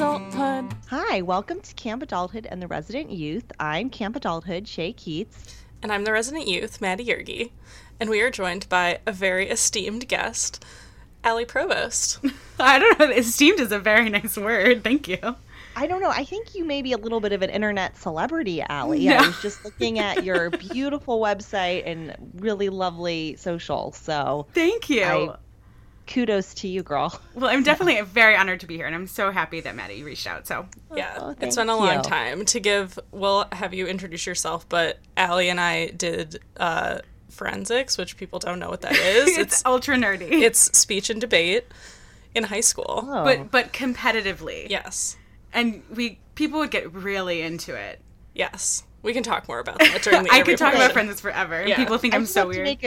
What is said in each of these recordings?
Adulthood. Hi, welcome to Camp Adulthood and the Resident Youth. I'm Camp Adulthood, Shay Keats. And I'm the resident youth, Maddie Yergi. And we are joined by a very esteemed guest, Allie Provost. I don't know. Esteemed is a very nice word. Thank you. I don't know. I think you may be a little bit of an internet celebrity, Allie. No. I was just looking at your beautiful website and really lovely social. So thank you. I, kudos to you, girl. Well, I'm definitely very honored to be here, and I'm so happy that Maddie reached out. So yeah, oh, it's been a long you. time to give. We'll have you introduce yourself, but Allie and I did. Uh, forensics, which people don't know what that is. it's, it's, ultra nerdy. It's speech and debate in high school, oh. but but competitively. Yes and we people would get really into it. Yes, we can talk more about that during the. I could talk about forensics forever. Yeah. People think I am so weird.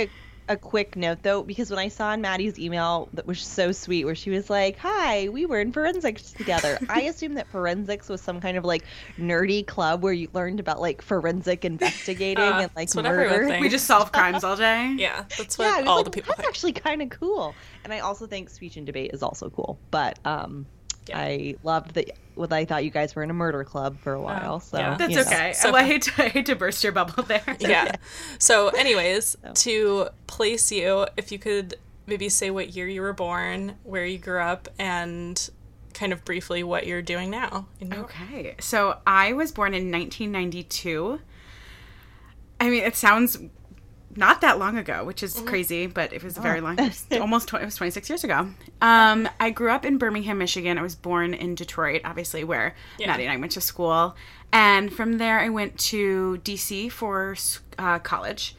Make a, a quick note though, because when I saw in Maddie's email that was so sweet, where she was like, "Hi, we were in forensics together." I assumed that forensics was some kind of like nerdy club where you learned about like forensic investigating uh, and like murder. We just solve crimes all day. Yeah, that's what yeah, all like, the people. That's think. actually kind of cool, and I also think speech and debate is also cool. But um, yeah. I loved that what I thought you guys were in a murder club for a oh, while. So yeah. that's okay. So, I hate to I hate to burst your bubble there. yeah. So, anyways, so. to place you, if you could maybe say what year you were born, where you grew up, and kind of briefly what you're doing now. okay. So I was born in 1992. I mean, it sounds not that long ago, which is mm-hmm. crazy, but it was oh. very long. Almost tw- it was 26 years ago. Um, I grew up in Birmingham, Michigan. I was born in Detroit, obviously, where yeah. Maddie and I went to school. And from there, I went to DC for uh, college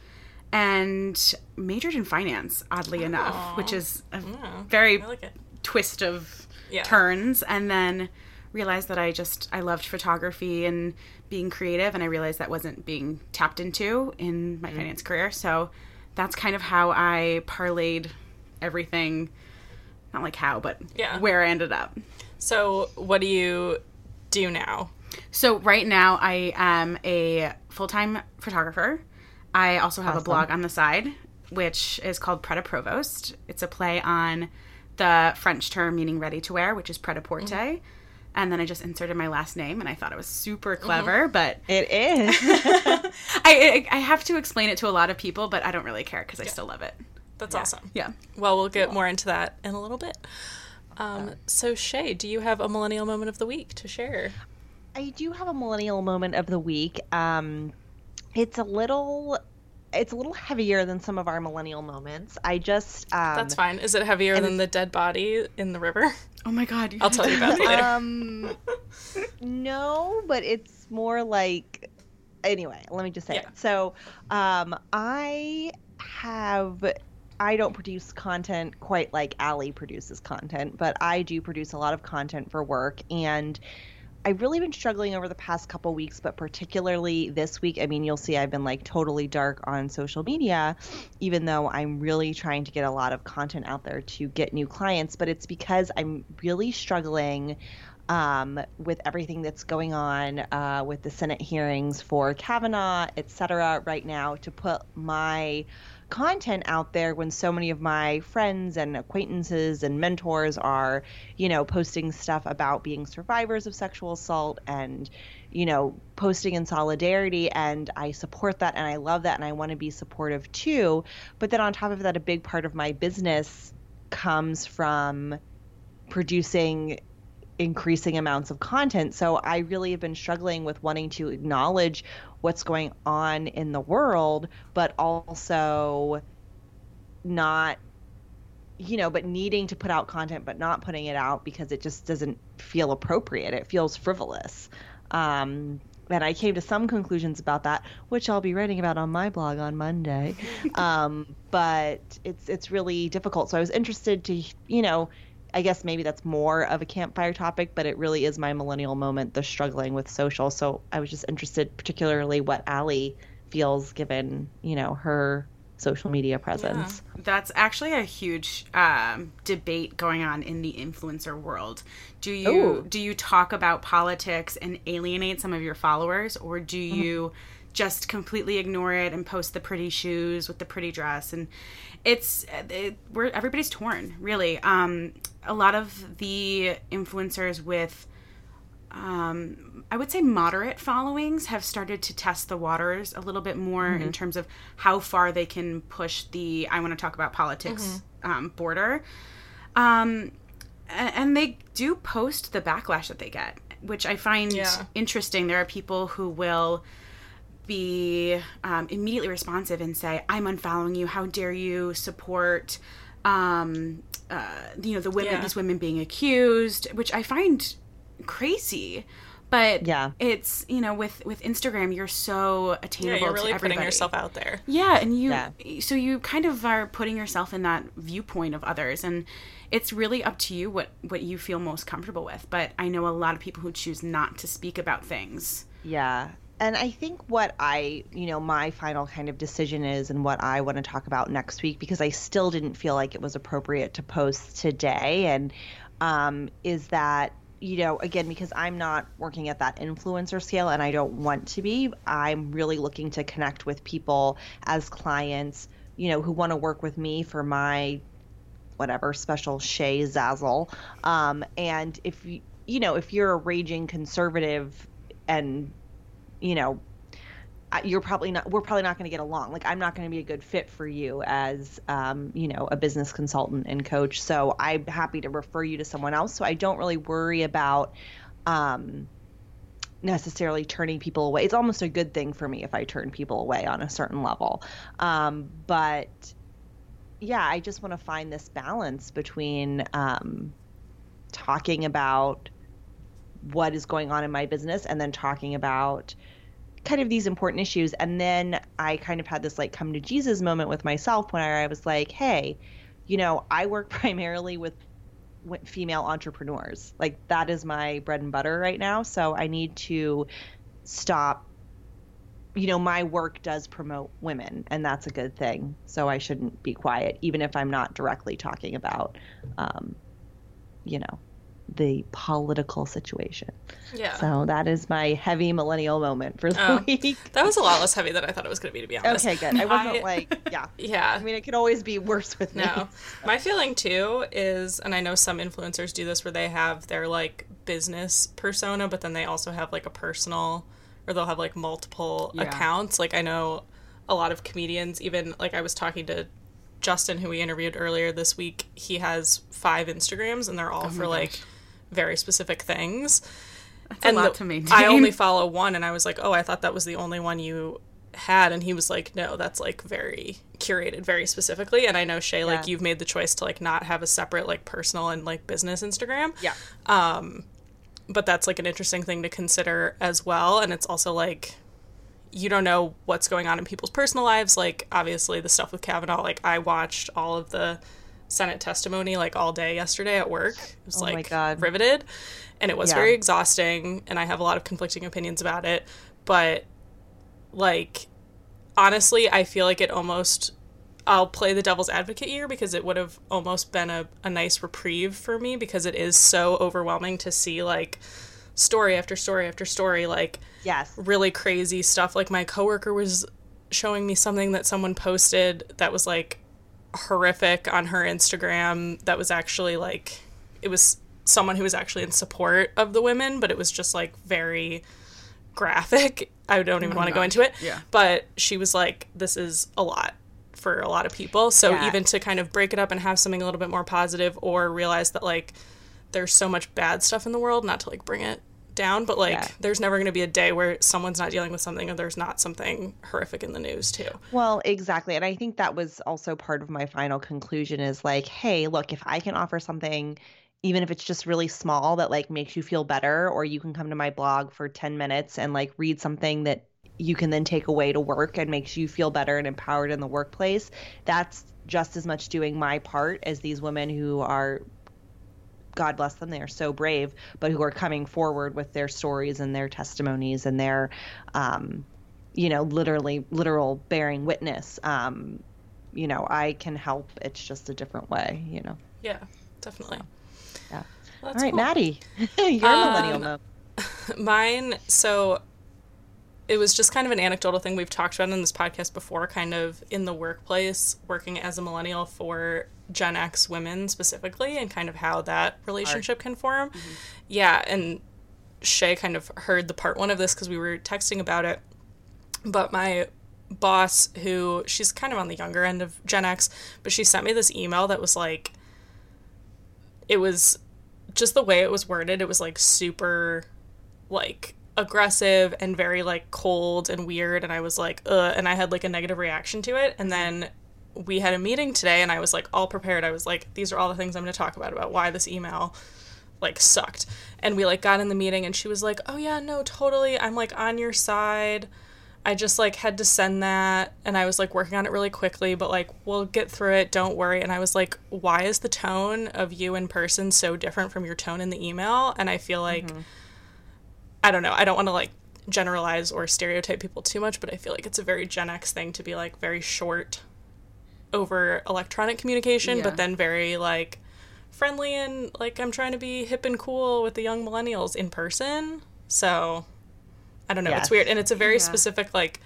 and majored in finance, oddly Aww. enough, which is a yeah, very like twist of yeah. turns. And then realized that I just I loved photography and being creative and I realized that wasn't being tapped into in my mm. finance career. So that's kind of how I parlayed everything not like how, but yeah. where I ended up. So what do you do now? So right now I am a full-time photographer. I also have awesome. a blog on the side which is called Pret-a-Provost. It's a play on the French term meaning ready to wear, which is pret-a-porter. Mm-hmm and then I just inserted my last name, and I thought it was super mm-hmm. clever. Mm-hmm. But it is. I, I have to explain it to a lot of people, but I don't really care because I still love it. That's yeah. awesome. Yeah. Well, we'll get cool. more into that in a little bit. Um, so Shay, do you have a millennial moment of the week to share? I do have a millennial moment of the week. Um, it's a little it's a little heavier than some of our millennial moments. I just um, That's fine. Is it heavier than the dead body in the river? Oh my god! I'll tell you about it later. Um, no, but it's more like. Anyway, let me just say yeah. it. So, um, I have. I don't produce content quite like Allie produces content, but I do produce a lot of content for work and I've really been struggling over the past couple weeks, but particularly this week. I mean, you'll see I've been like totally dark on social media, even though I'm really trying to get a lot of content out there to get new clients. But it's because I'm really struggling um, with everything that's going on uh, with the Senate hearings for Kavanaugh, et cetera, right now to put my content out there when so many of my friends and acquaintances and mentors are, you know, posting stuff about being survivors of sexual assault and, you know, posting in solidarity. And I support that and I love that and I want to be supportive too. But then on top of that, a big part of my business comes from producing increasing amounts of content. So I really have been struggling with wanting to acknowledge what's going on in the world, but also not you know, but needing to put out content but not putting it out because it just doesn't feel appropriate. It feels frivolous. Um, and I came to some conclusions about that, which I'll be writing about on my blog on Monday. um, but it's it's really difficult. So I was interested to, you know, I guess maybe that's more of a campfire topic, but it really is my millennial moment, the struggling with social. So I was just interested, particularly what Allie feels given, you know, her social media presence. Yeah. That's actually a huge um, debate going on in the influencer world. Do you Ooh. do you talk about politics and alienate some of your followers, or do mm-hmm. you mm-hmm. just completely ignore it and post the pretty shoes with the pretty dress? And it's it, we're everybody's torn, really. Um, a lot of the influencers with um, I would say moderate followings have started to test the waters a little bit more mm-hmm. in terms of how far they can push the I want to talk about politics mm-hmm. um, border. Um, and they do post the backlash that they get, which I find yeah. interesting. There are people who will be um, immediately responsive and say, "I'm unfollowing you. How dare you support?" Um, uh, you know the women, yeah. these women being accused, which I find crazy but yeah it's you know with with instagram you're so attainable yeah, you're really putting yourself out there yeah and you yeah. so you kind of are putting yourself in that viewpoint of others and it's really up to you what what you feel most comfortable with but i know a lot of people who choose not to speak about things yeah and i think what i you know my final kind of decision is and what i want to talk about next week because i still didn't feel like it was appropriate to post today and um, is that you know, again, because I'm not working at that influencer scale and I don't want to be, I'm really looking to connect with people as clients, you know, who want to work with me for my whatever special Shay Zazzle. Um, and if you, you know, if you're a raging conservative and, you know, you're probably not we're probably not going to get along. Like i'm not going to be a good fit for you as um, you know a business consultant and coach. So i'm happy to refer you to someone else. So i don't really worry about um, necessarily turning people away. It's almost a good thing for me if i turn people away on a certain level. Um, but yeah i just want to find this balance between um, talking about what is going on in my business and then talking about kind of these important issues. And then I kind of had this like come to Jesus moment with myself when I was like, hey, you know, I work primarily with female entrepreneurs. Like that is my bread and butter right now. So I need to stop. You know, my work does promote women, and that's a good thing. So I shouldn't be quiet, even if I'm not directly talking about, um, you know, the political situation. Yeah. So that is my heavy millennial moment for the oh, week. That was a lot less heavy than I thought it was going to be, to be honest. Okay, good. I wasn't I, like, yeah. Yeah. I mean, it could always be worse with me. No. My feeling too is, and I know some influencers do this where they have their like business persona, but then they also have like a personal, or they'll have like multiple yeah. accounts. Like I know a lot of comedians, even like I was talking to Justin, who we interviewed earlier this week, he has five Instagrams and they're all oh for like very specific things. That's and a lot the, to maintain. I only follow one, and I was like, oh, I thought that was the only one you had, and he was like, no, that's like very curated, very specifically. And I know Shay, yeah. like you've made the choice to like not have a separate like personal and like business Instagram. Yeah. Um, but that's like an interesting thing to consider as well, and it's also like you don't know what's going on in people's personal lives. Like obviously the stuff with Kavanaugh, like I watched all of the Senate testimony like all day yesterday at work. It was oh like riveted and it was yeah. very exhausting and I have a lot of conflicting opinions about it, but like honestly, I feel like it almost I'll play the devil's advocate here because it would have almost been a, a nice reprieve for me because it is so overwhelming to see like story after story after story like yes really crazy stuff like my coworker was showing me something that someone posted that was like horrific on her Instagram that was actually like it was someone who was actually in support of the women, but it was just like very graphic. I don't even oh want to go into it. Yeah. But she was like, this is a lot for a lot of people. So yeah. even to kind of break it up and have something a little bit more positive or realize that like there's so much bad stuff in the world, not to like bring it down, but like yeah. there's never going to be a day where someone's not dealing with something or there's not something horrific in the news too. Well, exactly. And I think that was also part of my final conclusion is like, hey, look, if I can offer something even if it's just really small that like makes you feel better or you can come to my blog for 10 minutes and like read something that you can then take away to work and makes you feel better and empowered in the workplace that's just as much doing my part as these women who are God bless them, they are so brave, but who are coming forward with their stories and their testimonies and their, um, you know, literally, literal bearing witness. Um, you know, I can help. It's just a different way, you know. Yeah, definitely. So, yeah. Well, All right, cool. Maddie, your um, millennial moment. Mine, so it was just kind of an anecdotal thing we've talked about in this podcast before, kind of in the workplace, working as a millennial for Gen X women specifically, and kind of how that relationship Art. can form. Mm-hmm. Yeah, and Shay kind of heard the part one of this because we were texting about it. But my boss, who she's kind of on the younger end of Gen X, but she sent me this email that was like, it was just the way it was worded, it was like super, like, aggressive and very like cold and weird and I was like and I had like a negative reaction to it and then we had a meeting today and I was like all prepared. I was like these are all the things I'm going to talk about about why this email like sucked. And we like got in the meeting and she was like, "Oh yeah, no, totally. I'm like on your side." I just like had to send that and I was like working on it really quickly, but like we'll get through it, don't worry. And I was like, why is the tone of you in person so different from your tone in the email? And I feel like mm-hmm. I don't know. I don't want to like generalize or stereotype people too much, but I feel like it's a very Gen X thing to be like very short over electronic communication, yeah. but then very like friendly and like I'm trying to be hip and cool with the young millennials in person. So I don't know. Yes. It's weird. And it's a very yeah. specific like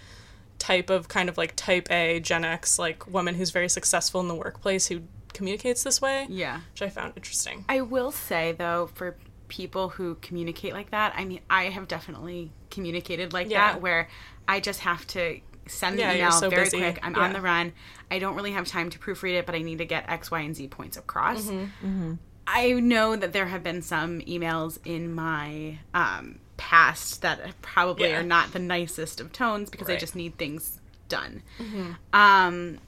type of kind of like type A Gen X like woman who's very successful in the workplace who communicates this way. Yeah. Which I found interesting. I will say though, for people who communicate like that. I mean, I have definitely communicated like yeah. that where I just have to send the yeah, email so very busy. quick. I'm yeah. on the run. I don't really have time to proofread it, but I need to get X, Y, and Z points across. Mm-hmm. Mm-hmm. I know that there have been some emails in my um, past that probably are not the nicest of tones because right. I just need things done. Mm-hmm. Um,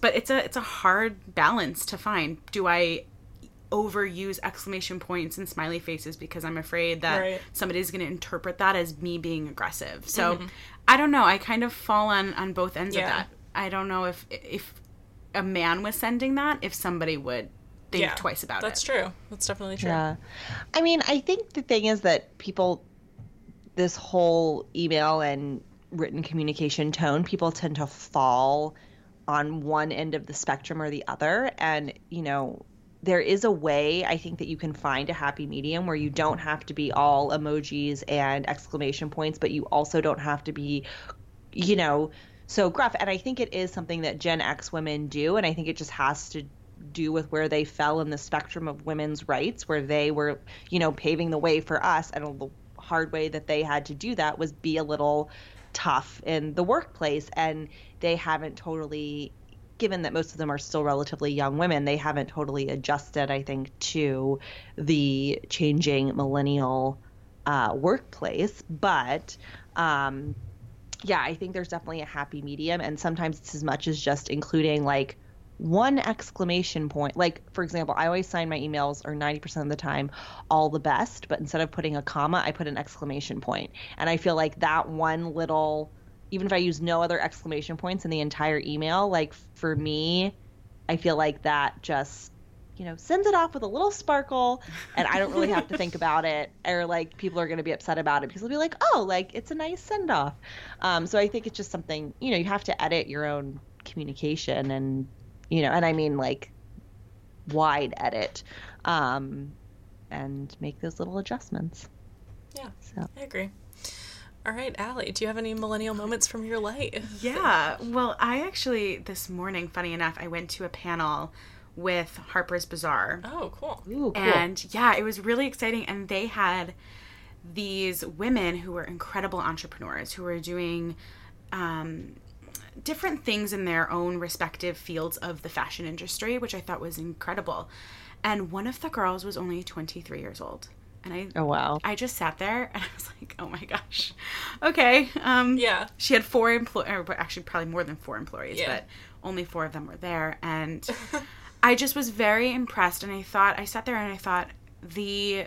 but it's a it's a hard balance to find. Do I overuse exclamation points and smiley faces because I'm afraid that right. somebody's going to interpret that as me being aggressive. So mm-hmm. I don't know. I kind of fall on on both ends yeah. of that. I don't know if if a man was sending that, if somebody would think yeah, twice about that's it. That's true. That's definitely true. Yeah. I mean, I think the thing is that people this whole email and written communication tone, people tend to fall on one end of the spectrum or the other and, you know, there is a way I think that you can find a happy medium where you don't have to be all emojis and exclamation points, but you also don't have to be, you know, so gruff. And I think it is something that Gen X women do, and I think it just has to do with where they fell in the spectrum of women's rights, where they were, you know, paving the way for us, and the hard way that they had to do that was be a little tough in the workplace, and they haven't totally given that most of them are still relatively young women, they haven't totally adjusted, I think, to the changing millennial uh, workplace. But um, yeah, I think there's definitely a happy medium. And sometimes it's as much as just including like one exclamation point. Like, for example, I always sign my emails, or 90% of the time, all the best. But instead of putting a comma, I put an exclamation point. And I feel like that one little even if I use no other exclamation points in the entire email, like for me, I feel like that just you know sends it off with a little sparkle and i don't really have to think about it or like people are going to be upset about it. Because they'll be like oh like it's a nice send off um, so i think it's just something you know you have to edit your own communication and you know and i mean like wide edit um, and make those little adjustments. Yeah so. I agree all right, Allie, do you have any millennial moments from your life? Yeah. Well, I actually, this morning, funny enough, I went to a panel with Harper's Bazaar. Oh, cool. Ooh, cool. And yeah, it was really exciting. And they had these women who were incredible entrepreneurs who were doing um, different things in their own respective fields of the fashion industry, which I thought was incredible. And one of the girls was only 23 years old and I oh wow I just sat there and I was like oh my gosh okay um yeah she had four employees actually probably more than four employees yeah. but only four of them were there and I just was very impressed and I thought I sat there and I thought the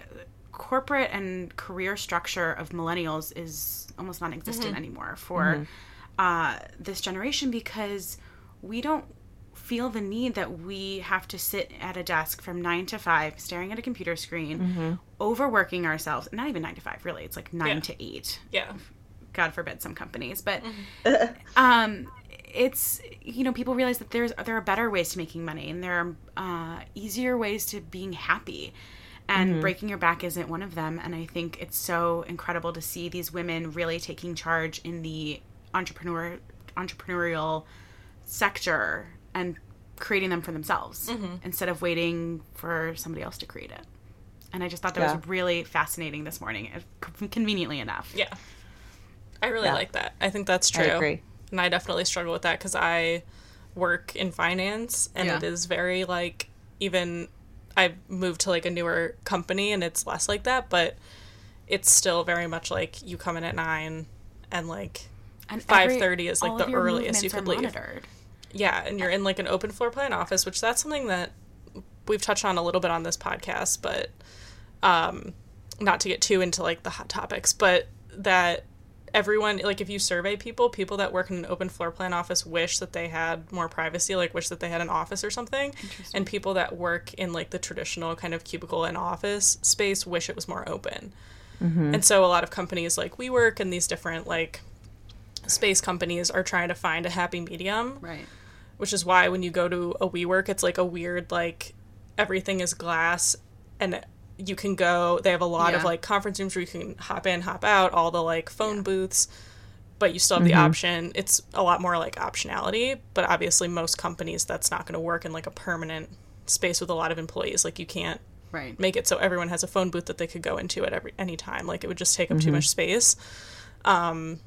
corporate and career structure of millennials is almost non-existent mm-hmm. anymore for mm-hmm. uh, this generation because we don't feel the need that we have to sit at a desk from nine to five, staring at a computer screen, Mm-hmm. overworking ourselves. Not even nine to five, really. It's like nine Yeah. to eight. Yeah. God forbid some companies, but Mm-hmm. um, it's you know people realize that there's there are better ways to making money and there are uh, easier ways to being happy, and Mm-hmm. breaking your back isn't one of them. And I think it's so incredible to see these women really taking charge in the entrepreneur entrepreneurial sector and creating them for themselves Mm-hmm. instead of waiting for somebody else to create it. And I just thought that Yeah. was really fascinating this morning, conveniently enough. Yeah. I really Yeah. like that. I think that's true. I agree. And I definitely struggle with that because I work in finance and Yeah. it is very like, even I've moved to like a newer company and it's less like that, but it's still very much like you come in at nine and like And 5:30 is, like, the earliest you could leave. monitored. Yeah, and you're in like an open floor plan office, which that's something that we've touched on a little bit on this podcast, but um not to get too into like the hot topics, but that everyone like if you survey people, people that work in an open floor plan office wish that they had more privacy, like wish that they had an office or something. And people that work in like the traditional kind of cubicle and office space wish it was more open. And so a lot of companies like WeWork and these different like space companies are trying to find a happy medium Right. Which is why when you go to a WeWork, it's like a weird like everything is glass and you can go. They have a lot of like conference rooms where you can hop in, hop out, all the like phone booths, but you still have the option. It's a lot more like optionality, but obviously most companies that's not going to work in like a permanent space with a lot of employees. Like you can't Right. make it so everyone has a phone booth that they could go into at every any time. Like it would just take up too much space. Um,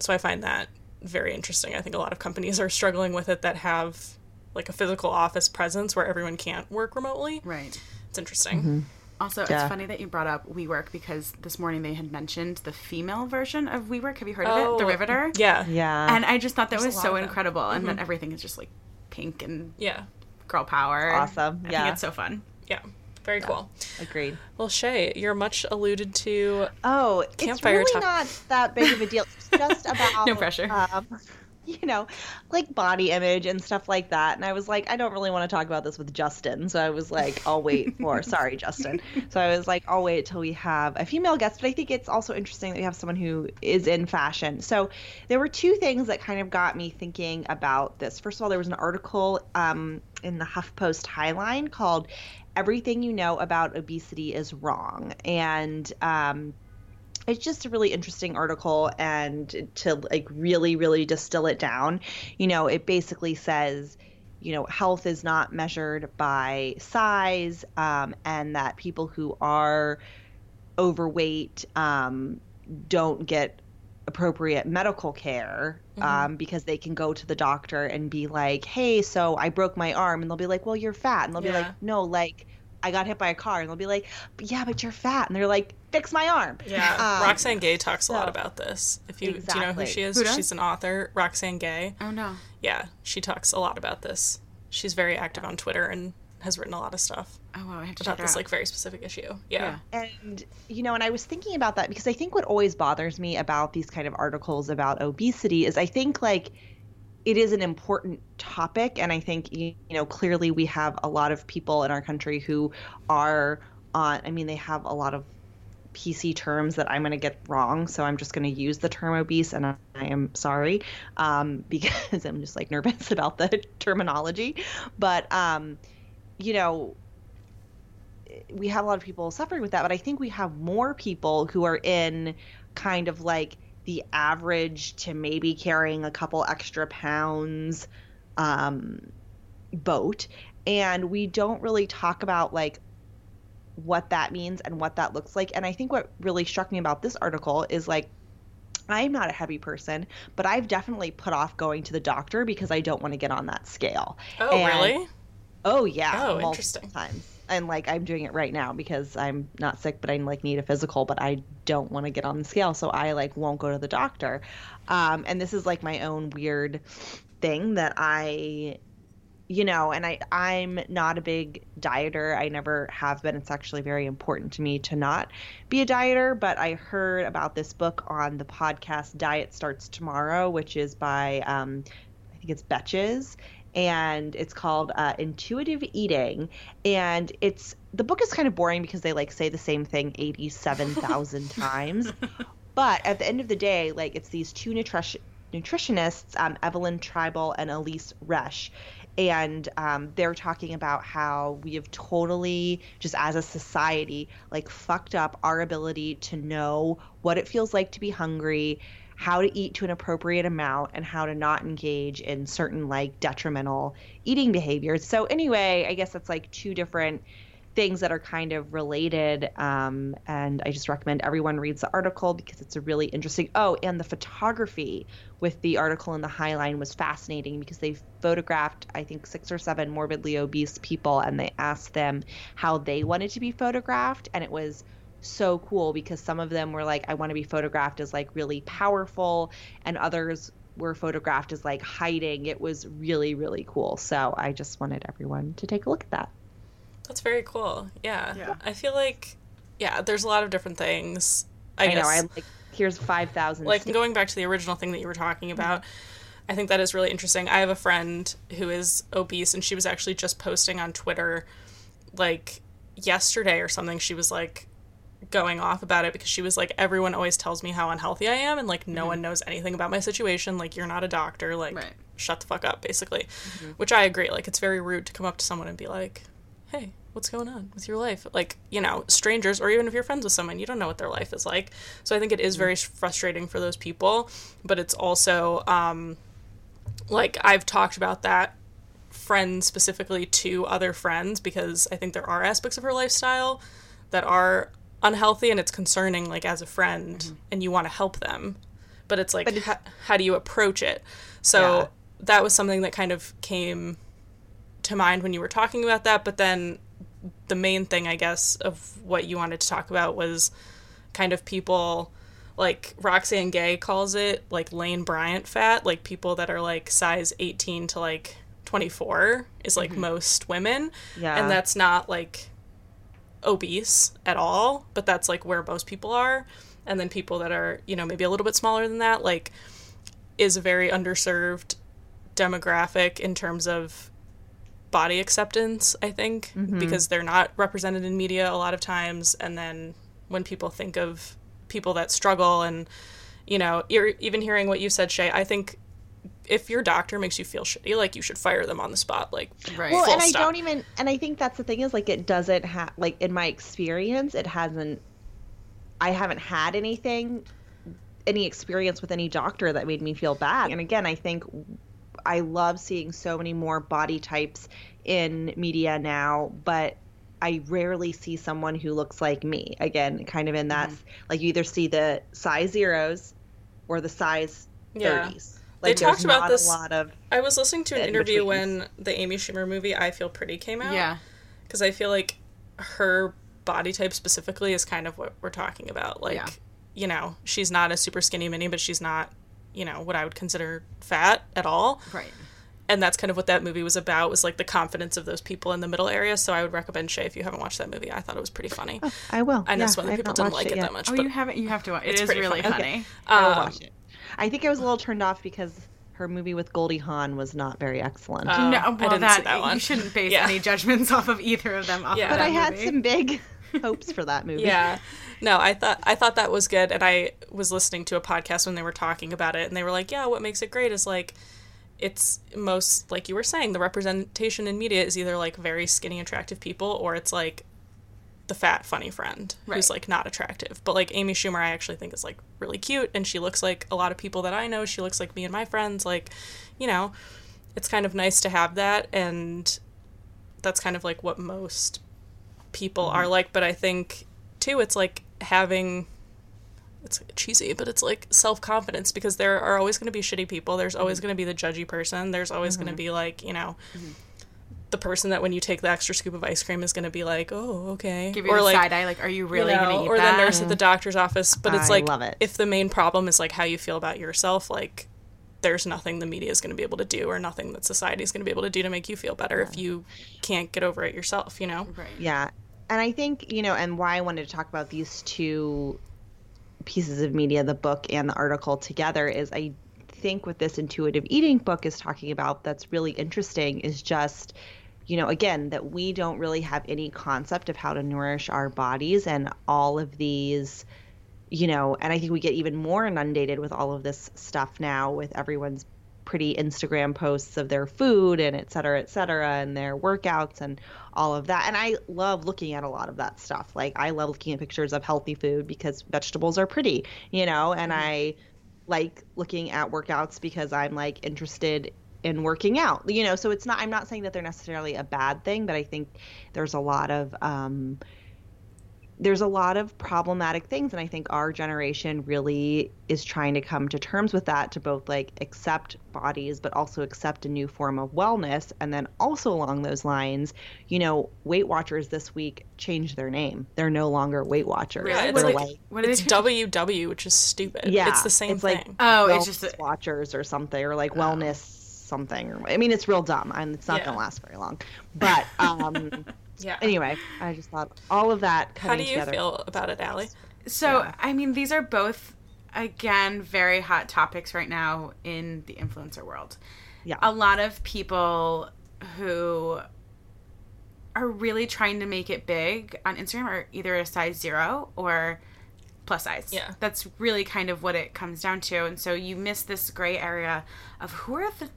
so I find that very interesting. I think a lot of companies are struggling with it that have like a physical office presence where everyone can't work remotely. Right. It's interesting. Mm-hmm. Also, Yeah. it's funny that you brought up WeWork because this morning they had mentioned the female version of WeWork. Have you heard of it? The Oh, Riveter. Yeah. Yeah. And I just thought that There's was so of them. incredible, and that mm-hmm. everything is just like pink and Yeah. girl power. Awesome. I Yeah. think it's so fun. Yeah. Very cool. Agreed. Well, Shay, you're much alluded to. Oh, it's really top- not that big of a deal. It's just about No pressure. Um, you know, like body image and stuff like that. And I was like, I don't really want to talk about this with Justin, so I was like, I'll wait for. sorry, Justin. So I was like, I'll wait till we have a female guest. But I think it's also interesting that we have someone who is in fashion. So there were two things that kind of got me thinking about this. First of all, there was an article um, in the HuffPost Highline called "Everything You Know About Obesity Is Wrong," and um, it's just a really interesting article and to like really really distill it down. You know it basically says you know health is not measured by size um, and that people who are overweight um, don't get appropriate medical care um, because they can go to the doctor and be like hey so i broke my arm and they'll be like well you're fat and they'll be like no like i got hit by a car and they'll be like yeah but you're fat and they're like fix my arm Yeah. Um, Roxane Gay talks a lot about this. If you do you know who she is, Who she's an author. Roxane Gay. Oh no. Yeah, she talks a lot about this. She's very active on Twitter and has written a lot of stuff Oh wow, I have to about check this out. like very specific issue. Yeah. Yeah. And, you know, and I was thinking about that because I think what always bothers me about these kind of articles about obesity is I think like it is an important topic. And I think, you you know, clearly we have a lot of people in our country who are on, I mean, they have a lot of PC terms that I'm going to get wrong. So I'm just going to use the term obese and I, I am sorry um, because I'm just like nervous about the terminology. But, um, you know, we have a lot of people suffering with that, but I think we have more people who are in kind of like the average to maybe carrying a couple extra pounds um, boat. And we don't really talk about like what that means and what that looks like. And I think what really struck me about this article is like, I'm not a heavy person, but I've definitely put off going to the doctor because I don't want to get on that scale. Oh, And- really? Oh yeah, Oh, multiple interesting. times. And like I'm doing it right now because I'm not sick, but I like need a physical, but I don't want to get on the scale, so I like won't go to the doctor. Um, and this is like my own weird thing that I, you know, and I I'm not a big dieter. I never have been. It's actually very important to me to not be a dieter. But I heard about this book on the podcast Diet Starts Tomorrow, which is by um, I think it's Betches and it's called uh, Intuitive Eating. And it's the book is kind of boring because they like say the same thing 87,000 times. But at the end of the day, like it's these two nutrition nutritionists, um, Evelyn Tribole and Elyse Resch, and um, they're talking about how we have totally just as a society like fucked up our ability to know what it feels like to be hungry how to eat to an appropriate amount and how to not engage in certain like detrimental eating behaviors so anyway i guess that's like two different things that are kind of related. Um, and I just recommend everyone reads the article because it's a really interesting. Oh, and the photography with the article in the Highline was fascinating because they photographed, I think, six or seven morbidly obese people and they asked them how they wanted to be photographed. And it was so cool because some of them were like, I want to be photographed as like really powerful, and others were photographed as like hiding. It was really, really cool. So I just wanted everyone to take a look at that. That's very cool. Yeah. yeah. I feel like, yeah, there's a lot of different things. I, I guess. know. I like here's five thousand. Like going back to the original thing that you were talking about. I think that is really interesting. I have a friend who is obese, and she was actually just posting on Twitter, like yesterday or something. She was like going off about it because she was like, everyone always tells me how unhealthy I am, and like no mm-hmm. one knows anything about my situation. Like you're not a doctor. Like right. shut the fuck up, basically. Mm-hmm. Which I agree. Like it's very rude to come up to someone and be like, hey, what's going on with your life? Like, you know, strangers, or even if you're friends with someone, you don't know what their life is like. So I think it is very frustrating for those people, but it's also, um, like, I've talked about that friend specifically to other friends because I think there are aspects of her lifestyle that are unhealthy and it's concerning, like, as a friend, mm-hmm. and you want to help them. But it's like, but it's, how do you approach it? So yeah. that was something that kind of came to mind when you were talking about that, but then the main thing, I guess, of what you wanted to talk about was kind of people like roxane Gay calls it like Lane Bryant fat, like people that are like size 18 to like 24 is like mm-hmm. most women. Yeah. And that's not like obese at all, but that's like where most people are. And then people that are, you know, maybe a little bit smaller than that, like is a very underserved demographic in terms of body acceptance, I think, mm-hmm. because they're not represented in media a lot of times. And then when people think of people that struggle and, you know, even hearing what you said, Shay, I think if your doctor makes you feel shitty, like you should fire them on the spot. Like, right. Well, and stop. I don't even, and I think that's the thing is like it doesn't have, like in my experience, it hasn't, I haven't had anything, any experience with any doctor that made me feel bad. And again, I think I love seeing so many more body types in media now, but I rarely see someone who looks like me. Again, kind of in that, mm-hmm. like you either see the size zeros or the size yeah. 30s. Like, they talked about this. A lot of I was listening to an interview when the Amy Schumer movie "I Feel Pretty" came out. Yeah, because I feel like her body type specifically is kind of what we're talking about. Like, yeah. you know, she's not a super skinny mini, but she's not you know what I would consider fat at all. Right. And that's kind of what that movie was about was like the confidence of those people in the middle area. So I would recommend Shay if you haven't watched that movie. I thought it was pretty funny. Oh, I will. I know yeah, some other people didn't like it, it that much. Oh, you haven't? You have to watch. It it's really funny. Okay. I will um, watch it. I think I was a little turned off because her movie with Goldie Hawn was not very excellent. Uh, no, well, that, that you shouldn't base yeah. any judgments off of either of them. yeah, but I movie. had some big hopes for that movie. Yeah. No, I thought I thought that was good and I was listening to a podcast when they were talking about it and they were like, "Yeah, what makes it great is like it's most like you were saying, the representation in media is either like very skinny attractive people or it's like the fat funny friend right. who's like not attractive. But like Amy Schumer I actually think is like really cute and she looks like a lot of people that I know. She looks like me and my friends like, you know, it's kind of nice to have that and that's kind of like what most people mm-hmm. are like, but I think too it's like having it's cheesy, but it's like self confidence because there are always going to be shitty people. There's always mm-hmm. going to be the judgy person. There's always mm-hmm. going to be like you know. Mm-hmm. The person that when you take the extra scoop of ice cream is going to be like, oh, okay, give you or like, side eye, like, are you really you know, going to eat or that? the nurse at the mm. doctor's office. But it's I like, it. if the main problem is like how you feel about yourself, like there's nothing the media is going to be able to do or nothing that society is going to be able to do to make you feel better yeah. if you can't get over it yourself, you know? Right. Yeah and I think you know, and why I wanted to talk about these two pieces of media, the book and the article together, is I think what this intuitive eating book is talking about that's really interesting is just you know, again, that we don't really have any concept of how to nourish our bodies and all of these, you know, and I think we get even more inundated with all of this stuff now with everyone's pretty Instagram posts of their food and et cetera, et cetera, and their workouts and all of that. And I love looking at a lot of that stuff. Like, I love looking at pictures of healthy food because vegetables are pretty, you know, and mm-hmm. I like looking at workouts because I'm like interested in working out you know so it's not i'm not saying that they're necessarily a bad thing but i think there's a lot of um there's a lot of problematic things and i think our generation really is trying to come to terms with that to both like accept bodies but also accept a new form of wellness. And then also along those lines you know weight watchers this week changed their name. They're no longer weight watchers. Yeah, it's like, like what it's www which is stupid. Yeah it's the same it's thing. Like oh it's just watchers or something or like oh. wellness something. I mean, it's real dumb, and it's not yeah. going to last very long. But um, yeah. Anyway, I just thought all of that. How do you together. feel about it, Allie? So, yeah. I mean, these are both again very hot topics right now in the influencer world. Yeah, a lot of people who are really trying to make it big on Instagram are either a size zero or plus size. Yeah. That's really kind of what it comes down to. And so you miss this gray area of who are the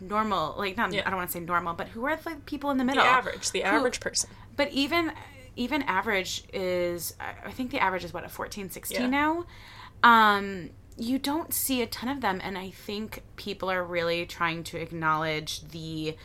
normal like not yeah. i don't want to say normal but who are the people in the middle the average the average who, person but even even average is i think the average is what a 14 16 yeah. now um you don't see a ton of them and i think people are really trying to acknowledge the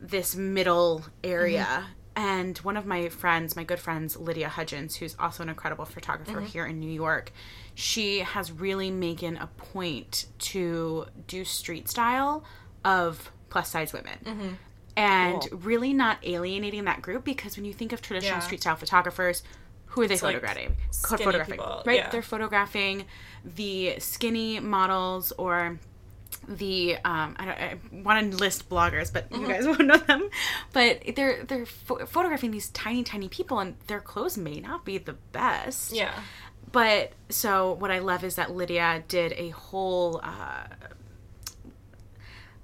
this middle area mm-hmm. And one of my friends, my good friends, Lydia Hudgens, who's also an incredible photographer mm-hmm. here in New York, she has really making a point to do street style of plus size women. Mm-hmm. And cool. really not alienating that group because when you think of traditional yeah. street style photographers, who are they it's photographing? Like photographing, people. right? Yeah. They're photographing the skinny models or the um, I, I want to list bloggers, but mm-hmm. you guys won't know them. But they're they're ph- photographing these tiny tiny people, and their clothes may not be the best. Yeah. But so what I love is that Lydia did a whole uh,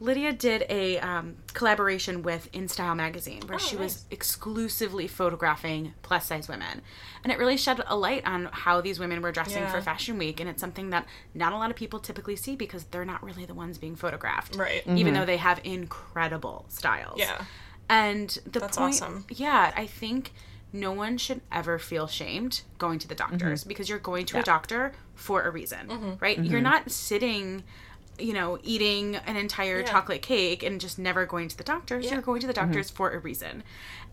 Lydia did a um, collaboration with InStyle magazine where oh, she nice. was exclusively photographing plus size women. And it really shed a light on how these women were dressing yeah. for Fashion Week. And it's something that not a lot of people typically see because they're not really the ones being photographed. Right. Even mm-hmm. though they have incredible styles. Yeah. And the That's point. Awesome. Yeah, I think no one should ever feel shamed going to the doctors mm-hmm. because you're going to yeah. a doctor for a reason, mm-hmm. right? You're mm-hmm. not sitting you know, eating an entire yeah. chocolate cake and just never going to the doctors. Yeah. You're going to the doctors mm-hmm. for a reason.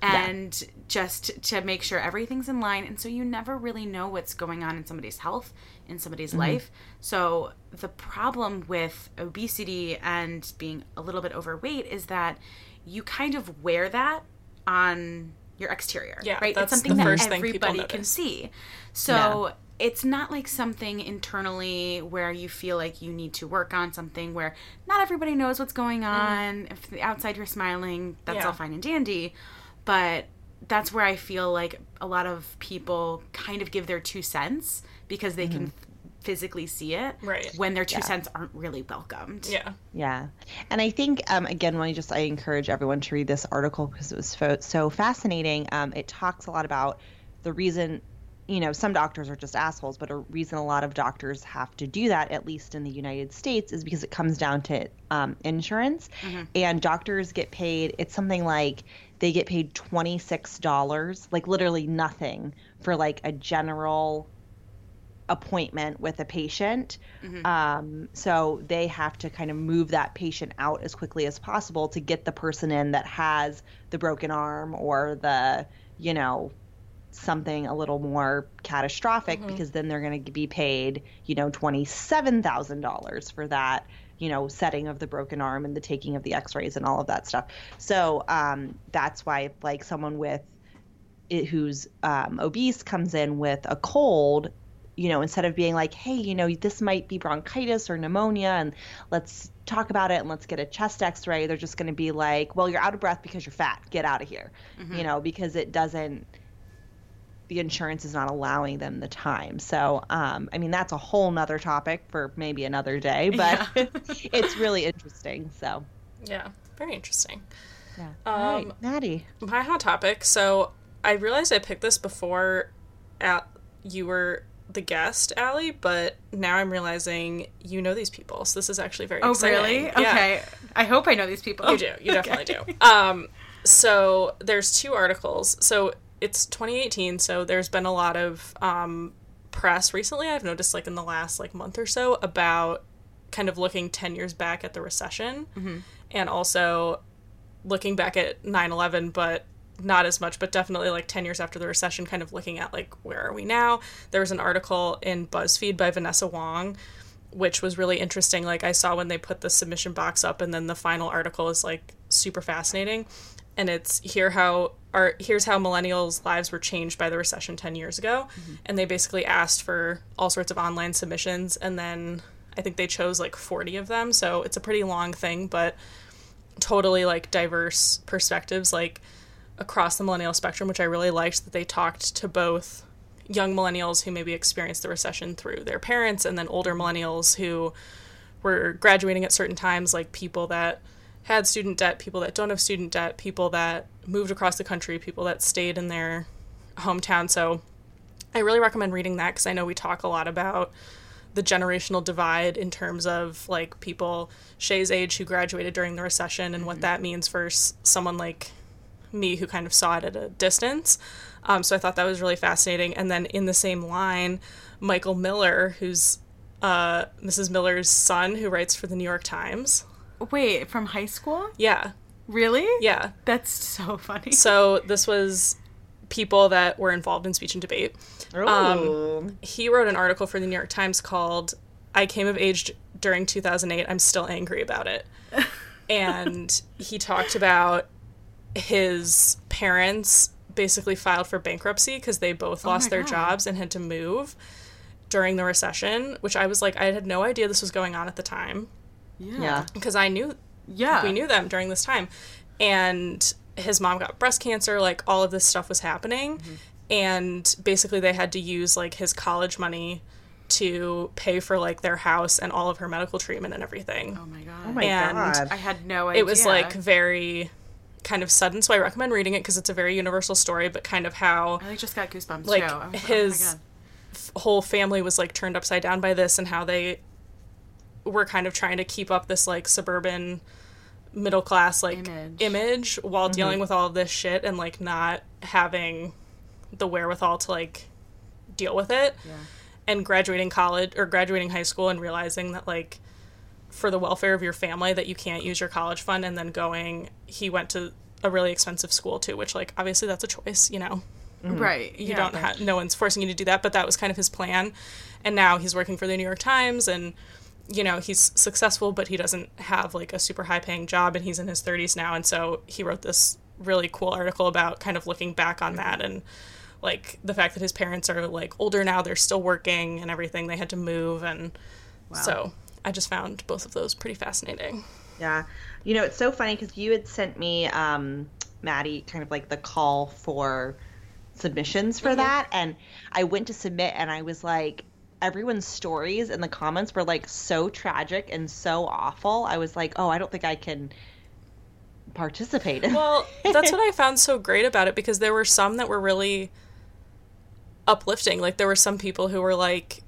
And yeah. just to make sure everything's in line. And so you never really know what's going on in somebody's health, in somebody's mm-hmm. life. So the problem with obesity and being a little bit overweight is that you kind of wear that on your exterior. Yeah, right. It's something that everybody can see. So it's not like something internally where you feel like you need to work on something where not everybody knows what's going mm. on. Mm. If the outside you're smiling, that's yeah. all fine and dandy. But that's where I feel like a lot of people kind of give their two cents because they mm-hmm. can physically see it right when their two yeah. cents aren't really welcomed yeah yeah and i think um, again when i just i encourage everyone to read this article because it was fo- so fascinating um, it talks a lot about the reason you know, some doctors are just assholes, but a reason a lot of doctors have to do that, at least in the United States, is because it comes down to um, insurance. Mm-hmm. And doctors get paid, it's something like they get paid $26, like literally nothing, for like a general appointment with a patient. Mm-hmm. Um, so they have to kind of move that patient out as quickly as possible to get the person in that has the broken arm or the, you know, something a little more catastrophic mm-hmm. because then they're going to be paid, you know, $27,000 for that, you know, setting of the broken arm and the taking of the x-rays and all of that stuff. So um, that's why like someone with it, who's um, obese comes in with a cold, you know, instead of being like, hey, you know, this might be bronchitis or pneumonia and let's talk about it and let's get a chest x-ray, they're just going to be like, well, you're out of breath because you're fat. Get out of here. Mm-hmm. You know, because it doesn't – the insurance is not allowing them the time. So, um, I mean, that's a whole nother topic for maybe another day, but yeah. it's really interesting. So, yeah, very interesting. Yeah. Um, right. Maddie. My hot topic. So, I realized I picked this before at, you were the guest, Allie, but now I'm realizing you know these people. So, this is actually very oh, exciting. really? Yeah. Okay. I hope I know these people. You do. You definitely okay. do. Um, so, there's two articles. So, it's 2018, so there's been a lot of um, press recently. I've noticed, like in the last like month or so, about kind of looking 10 years back at the recession, mm-hmm. and also looking back at 9/11, but not as much, but definitely like 10 years after the recession, kind of looking at like where are we now. There was an article in BuzzFeed by Vanessa Wong, which was really interesting. Like I saw when they put the submission box up, and then the final article is like super fascinating and it's here how our here's how millennials' lives were changed by the recession 10 years ago. Mm-hmm. And they basically asked for all sorts of online submissions and then I think they chose like 40 of them. So it's a pretty long thing, but totally like diverse perspectives like across the millennial spectrum, which I really liked that they talked to both young millennials who maybe experienced the recession through their parents and then older millennials who were graduating at certain times like people that had student debt, people that don't have student debt, people that moved across the country, people that stayed in their hometown. So I really recommend reading that because I know we talk a lot about the generational divide in terms of like people Shay's age who graduated during the recession and mm-hmm. what that means for s- someone like me who kind of saw it at a distance. Um, so I thought that was really fascinating. And then in the same line, Michael Miller, who's uh, Mrs. Miller's son, who writes for the New York Times. Wait, from high school? Yeah. Really? Yeah. That's so funny. So this was people that were involved in speech and debate. Oh. Um, he wrote an article for the New York Times called "I Came of Age During 2008. I'm Still Angry About It," and he talked about his parents basically filed for bankruptcy because they both oh lost their God. jobs and had to move during the recession. Which I was like, I had no idea this was going on at the time. Yeah. Because I knew yeah. we knew them during this time. And his mom got breast cancer, like all of this stuff was happening. Mm-hmm. And basically they had to use like his college money to pay for like their house and all of her medical treatment and everything. Oh my god. Oh my and god. I had no idea. It was like very kind of sudden, so I recommend reading it because it's a very universal story, but kind of how I just got goosebumps. Like too. Oh his oh whole family was like turned upside down by this, and how they we're kind of trying to keep up this like suburban middle class like image, image while mm-hmm. dealing with all of this shit and like not having the wherewithal to like deal with it. Yeah. And graduating college or graduating high school and realizing that like for the welfare of your family that you can't use your college fund and then going he went to a really expensive school too, which like obviously that's a choice, you know. Mm-hmm. Right. You yeah, don't have no one's forcing you to do that, but that was kind of his plan. And now he's working for the New York Times and you know, he's successful, but he doesn't have like a super high paying job and he's in his 30s now. And so he wrote this really cool article about kind of looking back on that and like the fact that his parents are like older now, they're still working and everything. They had to move. And wow. so I just found both of those pretty fascinating. Yeah. You know, it's so funny because you had sent me, um, Maddie, kind of like the call for submissions for mm-hmm. that. And I went to submit and I was like, everyone's stories in the comments were like so tragic and so awful. I was like, oh, I don't think I can participate. well, that's what I found so great about it because there were some that were really uplifting. Like there were some people who were like,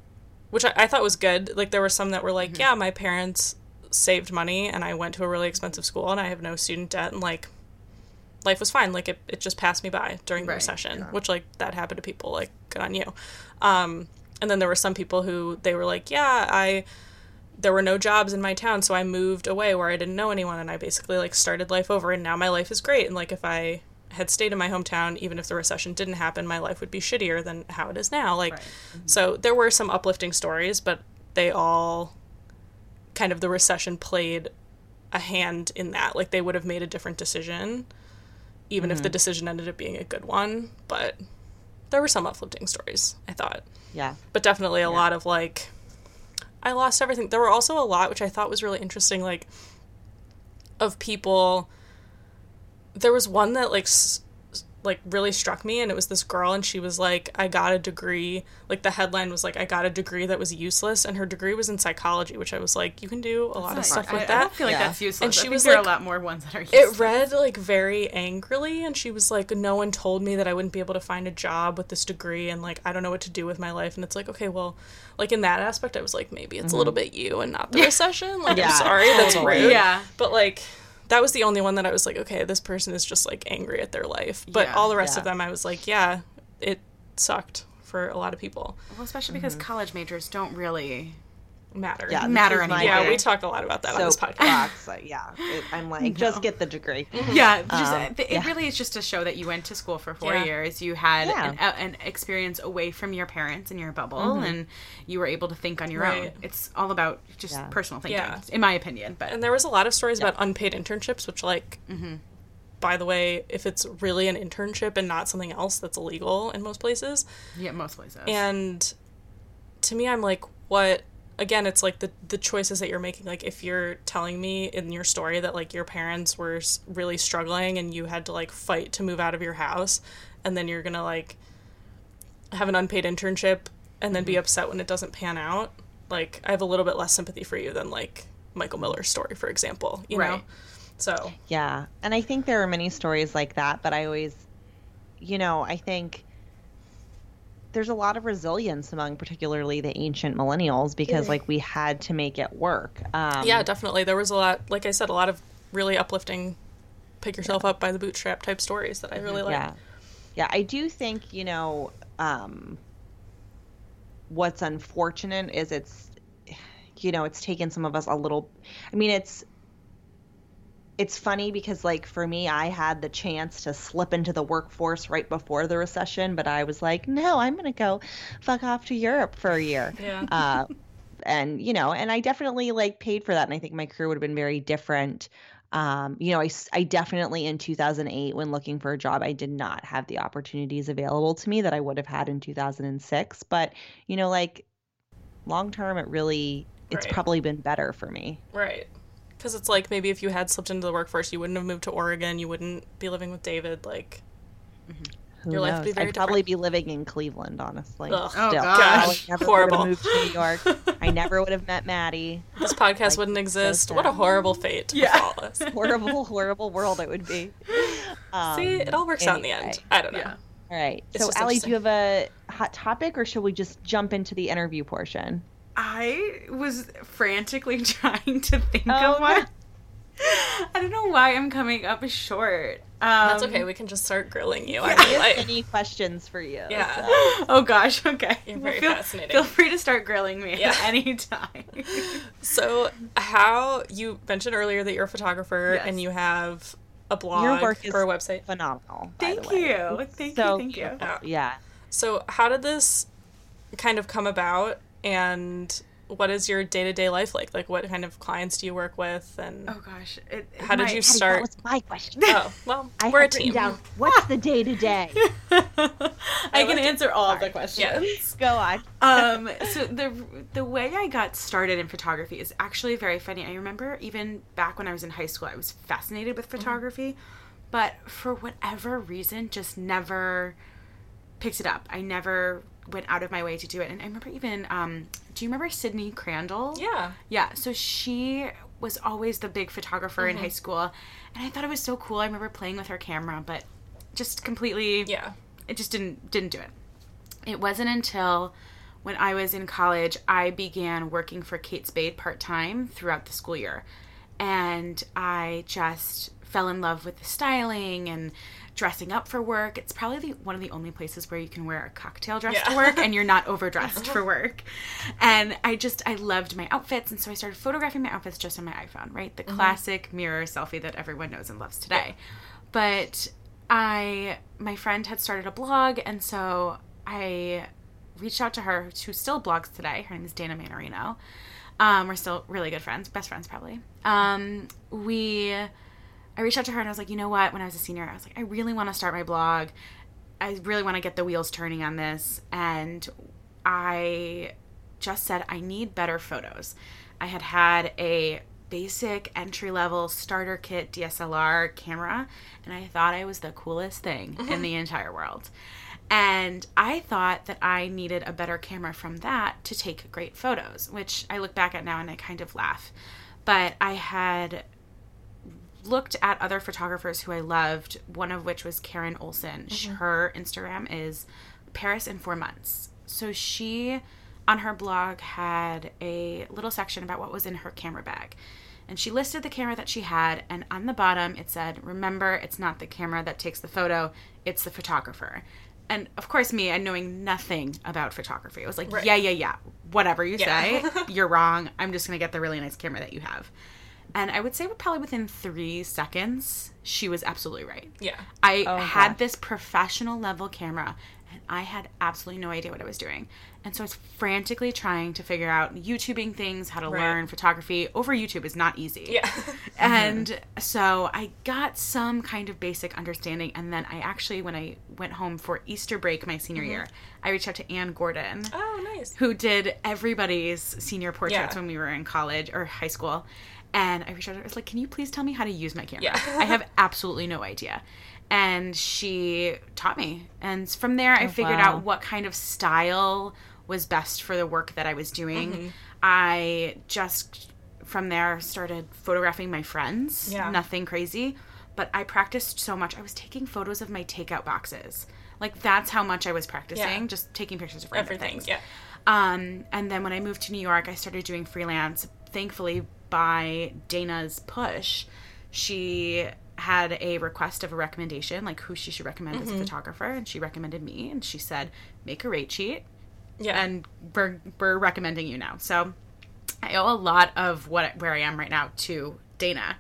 which I, I thought was good. Like there were some that were like, mm-hmm. yeah, my parents saved money and I went to a really expensive school and I have no student debt and like life was fine. Like it, it just passed me by during the right, recession, yeah. which like that happened to people. Like good on you. Um, and then there were some people who they were like, yeah, I there were no jobs in my town, so I moved away where I didn't know anyone and I basically like started life over and now my life is great and like if I had stayed in my hometown even if the recession didn't happen, my life would be shittier than how it is now. Like right. mm-hmm. so there were some uplifting stories, but they all kind of the recession played a hand in that. Like they would have made a different decision even mm-hmm. if the mm-hmm. decision ended up being a good one, but there were some uplifting stories, I thought. Yeah. But definitely a yeah. lot of like, I lost everything. There were also a lot, which I thought was really interesting, like, of people. There was one that, like, s- like really struck me and it was this girl and she was like I got a degree like the headline was like I got a degree that was useless and her degree was in psychology which I was like you can do a lot of stuff I, with I that don't feel like Yeah. that's useless. And I she think was there are like- a lot more ones that are useless. it read like very angrily and she was like no one told me that i wouldn't be able to find a job with this degree and like i don't know what to do with my life and it's like okay well like in that aspect i was like maybe it's a little mm-hmm. bit you and not the recession like Yeah, i'm sorry that's totally. rude Yeah. but like that was the only one that i was like okay this person is just like angry at their life but Yeah. all the rest Yeah. of them i was like yeah it sucked for a lot of people Well, especially because Mm-hmm. college majors don't really. Matter Yeah, Matter anymore. yeah we talk a lot about that on this podcast soapbox. like, yeah, it, I'm like, just get the degree. Yeah, just, Um, it yeah. really is just to show that you went to school for four Yeah. years. You had Yeah. an, a, an experience away from your parents and your bubble, and you were able to think on your own. Mm-hmm. It's all about just Yeah. personal thinking, Yeah. in my opinion. But And there was a lot of stories about unpaid internships, which, like, Mm-hmm. by the way, if it's really an internship and not something else, that's illegal in most places. yeah, most places. And to me, I'm like, what? Again, it's like the the choices that you're making. Like, if you're telling me in your story that like your parents were really struggling and you had to like fight to move out of your house, and then you're gonna like have an unpaid internship and then be Mm-hmm. upset when it doesn't pan out. Like, I have a little bit less sympathy for you than like Michael Miller's story, for example. You know, Right. so Yeah. And I think there are many stories like that, but I always, you know, I think there's a lot of resilience among particularly the ancient millennials because like we had to make it work. Um, yeah, definitely. There was a lot, like I said, a lot of really uplifting, pick yourself up by the bootstrap type stories that I really like. Yeah. Yeah, I do think, you know, um, what's unfortunate is it's, you know, it's taken some of us a little, I mean, it's, it's funny because like for me i had the chance to slip into the workforce right before the recession but i was like no i'm going to go fuck off to europe for a year Yeah. uh, and you know and i definitely like paid for that and i think my career would have been very different um, you know I, I definitely in 2008 when looking for a job i did not have the opportunities available to me that i would have had in 2006 but you know like long term it really it's Right. probably been better for me Right. Because it's like maybe if you had slipped into the workforce, you wouldn't have moved to Oregon. You wouldn't be living with David. Like, Who Your life would be very I'd probably be living in Cleveland, honestly. Ugh. Oh, Still. gosh. I would never Horrible. would have moved to New York. I never would have met Maddie. this podcast wouldn't exist. What a horrible fate Yeah. befall us. Horrible, horrible world it would be. Um, See, it all works out in the end. I don't know. Yeah. All right. It's so, just Allie, do you have a hot topic, or should we just jump into the interview portion? I was frantically trying to think Oh, of one. I don't know why I'm coming up short. Um, That's okay. We can just start grilling you. I I have any questions for you? Yeah. so- Oh gosh, okay. You're very feel, fascinating. Feel free to start grilling me Yeah. at any time. so how you mentioned earlier that you're a photographer Yes. and you have a blog Your work is or a website. phenomenal. by Thank the way. you. Thank so you. Thank you. beautiful. Yeah. Yeah. So how did this kind of come about and what is your day-to-day life like? Like what kind of clients do you work with and Oh gosh. It, How did my- you That start- was my question. Oh, well, I we're a have team. down what's the day to day. I can like it. answer all of the questions. Yeah. Go on. um, so the the way I got started in photography is actually very funny. I remember even back when I was in high school, I was fascinated with photography, but for whatever reason, just never picked it up. I never went out of my way to do it. And I remember even, um, do you remember Sydney Crandall? Yeah. Yeah, so she was always the big photographer in high school, and I thought it was so cool. I remember playing with her camera, but just completely Yeah. it just didn't didn't do it. It wasn't until when I was in college I began working for Kate Spade part time throughout the school year, and I just fell in love with the styling and dressing up for work. It's probably the, one of the only places where you can wear a cocktail dress to work and you're not overdressed for work. And I just I loved my outfits, and so I started photographing my outfits just on my iPhone, right? The classic mirror selfie that everyone knows and loves today. But I my friend had started a blog and so I reached out to her who still blogs today. Her name is Dana Manorino. Um, we're still really good friends, best friends probably. Um, we I reached out to her and I was like, you know what? When I was a senior, I was like, I really want to start my blog. I really want to get the wheels turning on this. And I just said, I need better photos. I had had a basic entry level starter kit DSLR camera, and I thought I was the coolest thing in mm-hmm. the entire world. And I thought that I needed a better camera from that to take great photos, which I look back at now and I kind of laugh. But I had looked at other photographers who I loved, one of which was Carin Olsson. Mm-hmm. Her Instagram is Paris in four months. So she, on her blog, had a little section about what was in her camera bag. And she listed the camera that she had, and on the bottom it said, Remember, it's not the camera that takes the photo, it's the photographer. And of course, me, and knowing nothing about photography, I was like, Right. Yeah, yeah, yeah, whatever you Yeah. say, you're wrong. I'm just going to get the really nice camera that you have. And I would say probably within three seconds, she was absolutely right. Yeah. I Oh, had gosh. this professional level camera and I had absolutely no idea what I was doing. And so I was frantically trying to figure out YouTubing things, how to Right. learn photography. Over YouTube is not easy. Yeah. And so I got some kind of basic understanding. And then I actually, when I went home for Easter break my senior Mm-hmm. year, I reached out to Anne Gordon oh, nice. who did everybody's senior portraits Yeah. when we were in college or high school. And I reached out to her, I was like, Can you please tell me how to use my camera? Yeah. I have absolutely no idea. And she taught me. And from there, I figured wow. out what kind of style was best for the work that I was doing. Mm-hmm. I just, from there, started photographing my friends. Yeah. Nothing crazy. But I practiced so much. I was taking photos of my takeout boxes. Like, that's how much I was practicing, Yeah. just taking pictures of Everything. things. Yeah. Um, and then when I moved to New York, I started doing freelance. Thankfully, by Dana's push, she had a request of a recommendation, like who she should recommend as a photographer, and she recommended me. And she said, "Make a rate sheet, Yeah. and we're we're recommending you now." So I owe a lot of what where I am right now to Dana.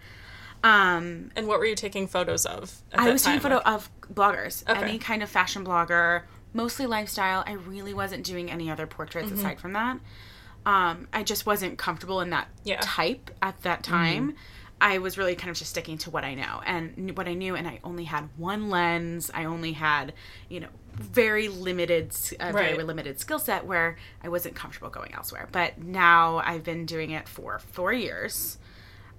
Um, and what were you taking photos of? At I was taking photo of bloggers, Okay. any kind of fashion blogger, mostly lifestyle. I really wasn't doing any other portraits Mm-hmm. aside from that. Um, I just wasn't comfortable in that Yeah. Mm-hmm. type at that time. I was really kind of just sticking to what I know and what I knew, and I only had one lens. I only had, you know, very limited, s- a very limited skill set where I wasn't comfortable going elsewhere. But now I've been doing it for four years.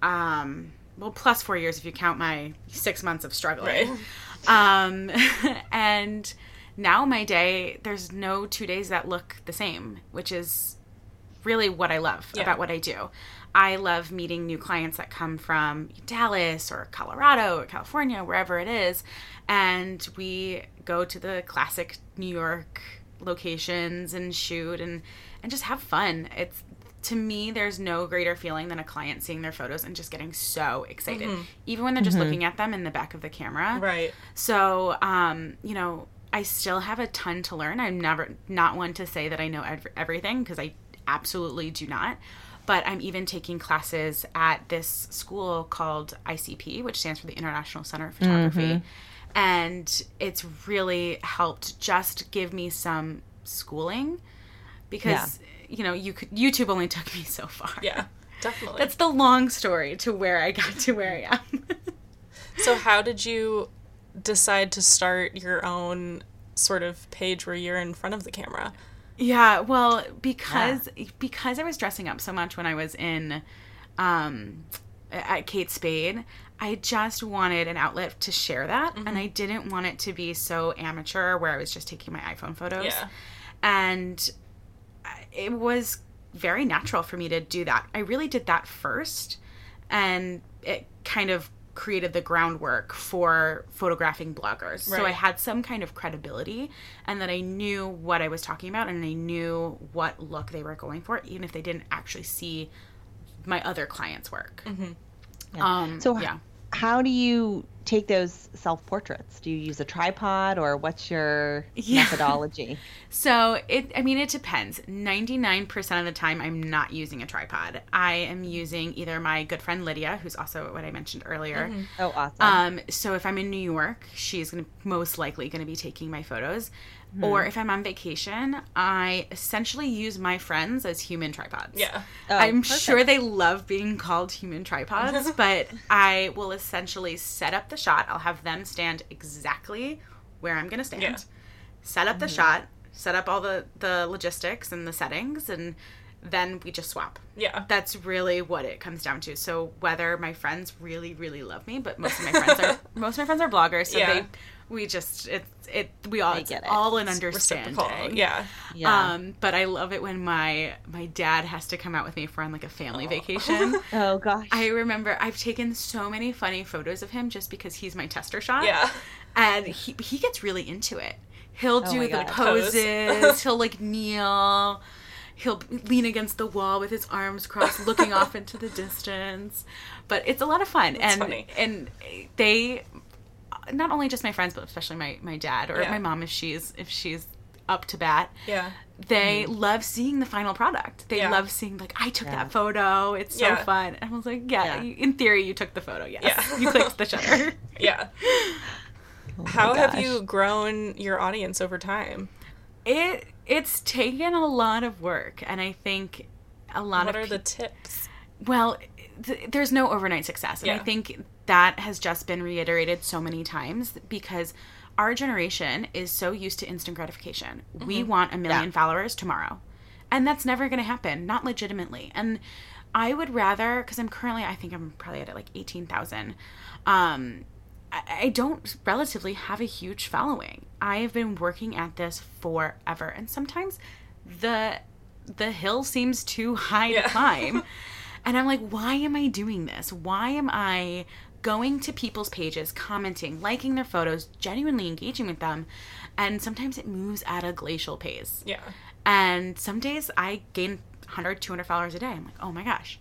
Um, well, plus four years if you count my six months of struggling. Um, and now my day, there's no two days that look the same, which is really what I love Yeah. about what I do. I love meeting new clients that come from Dallas or Colorado or California, wherever it is. And we go to the classic New York locations and shoot and, and just have fun. It's to me, there's no greater feeling than a client seeing their photos and just getting so excited, even when they're just looking at them in the back of the camera. Right. So, um, you know, I still have a ton to learn. I'm never not one to say that I know ev- everything because I absolutely do not. But I'm even taking classes at this school called ICP, which stands for the International Center of Photography. Mm-hmm. And it's really helped just give me some schooling because, you know, you could YouTube only took me so far. Yeah. Definitely. That's the long story to where I got to where I am. so how did you decide to start your own sort of page where you're in front of the camera? Yeah, well, because because I was dressing up so much when I was in um at Kate Spade, I just wanted an outlet to share that and I didn't want it to be so amateur where I was just taking my iPhone photos. Yeah. And it was very natural for me to do that. I really did that first and it kind of created the groundwork for photographing bloggers. So I had some kind of credibility and that I knew what I was talking about and I knew what look they were going for, even if they didn't actually see my other clients' work. Um, So yeah. How do you take those self portraits? Do you use a tripod or what's your Yeah. methodology? So it I mean it depends. 99% of the time I'm not using a tripod. I am using either my good friend Lydia, who's also what I mentioned earlier. Oh, awesome. Um, so if I'm in New York, she's gonna most likely going to be taking my photos. Or hmm. if I'm on vacation, I essentially use my friends as human tripods. Yeah. Oh, I'm perfect. sure they love being called human tripods, but I will essentially set up the shot. I'll have them stand exactly where I'm going to stand. Yeah. Set up the mm-hmm. shot, set up all the the logistics and the settings and then we just swap. Yeah. That's really what it comes down to. So whether my friends really, really love me, but most of my friends are most of my friends are bloggers, so Yeah. they we just it it we all it's get it. all an Reciprocal. understanding. Yeah. Yeah. Um, but I love it when my my dad has to come out with me for on like a family vacation. oh gosh. I remember I've taken so many funny photos of him just because he's my tester shot. Yeah. And he he gets really into it. He'll do my the God. poses. he'll like kneel. He'll lean against the wall with his arms crossed, looking off into the distance. But it's a lot of fun, and funny. and they, not only just my friends, but especially my my dad or Yeah. my mom if she's if she's up to bat Yeah. they mm-hmm. love seeing the final product. They Yeah. love seeing like I took Yeah. that photo. It's so Yeah. fun. And I was like, yeah, Yeah. you- in theory you took the photo. Yes, Yeah. you clicked the shutter. Yeah. Oh my How have you grown your audience over time? it it's taken a lot of work, and I think a lot What of are the tips? well, th- there's no overnight success, and I think that has just been reiterated so many times because our generation is so used to instant gratification. We want a million Yeah. followers tomorrow, and that's never going to happen, not legitimately. And I would rather, because I'm currently, I think I'm probably at like eighteen thousand. Um, I, I don't relatively have a huge following. I have been working at this forever, and sometimes the the hill seems too high Yeah. to climb. And I'm like, why am I doing this? Why am I going to people's pages, commenting, liking their photos, genuinely engaging with them? And sometimes it moves at a glacial pace. Yeah. And some days I gain 100, 200 followers a day. I'm like, oh my gosh,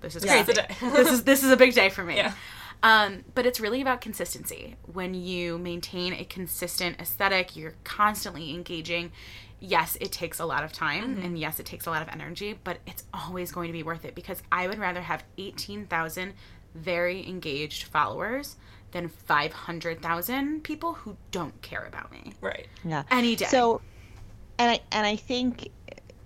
this is Yeah. crazy. This is this is a big day for me. Yeah. Um, but it's really about consistency. When you maintain a consistent aesthetic, you're constantly engaging. Yes, it takes a lot of time, Mm-hmm. and yes, it takes a lot of energy, but it's always going to be worth it because I would rather have 18,000 very engaged followers than 500,000 people who don't care about me Right. Yeah. any day. So, and I and I think,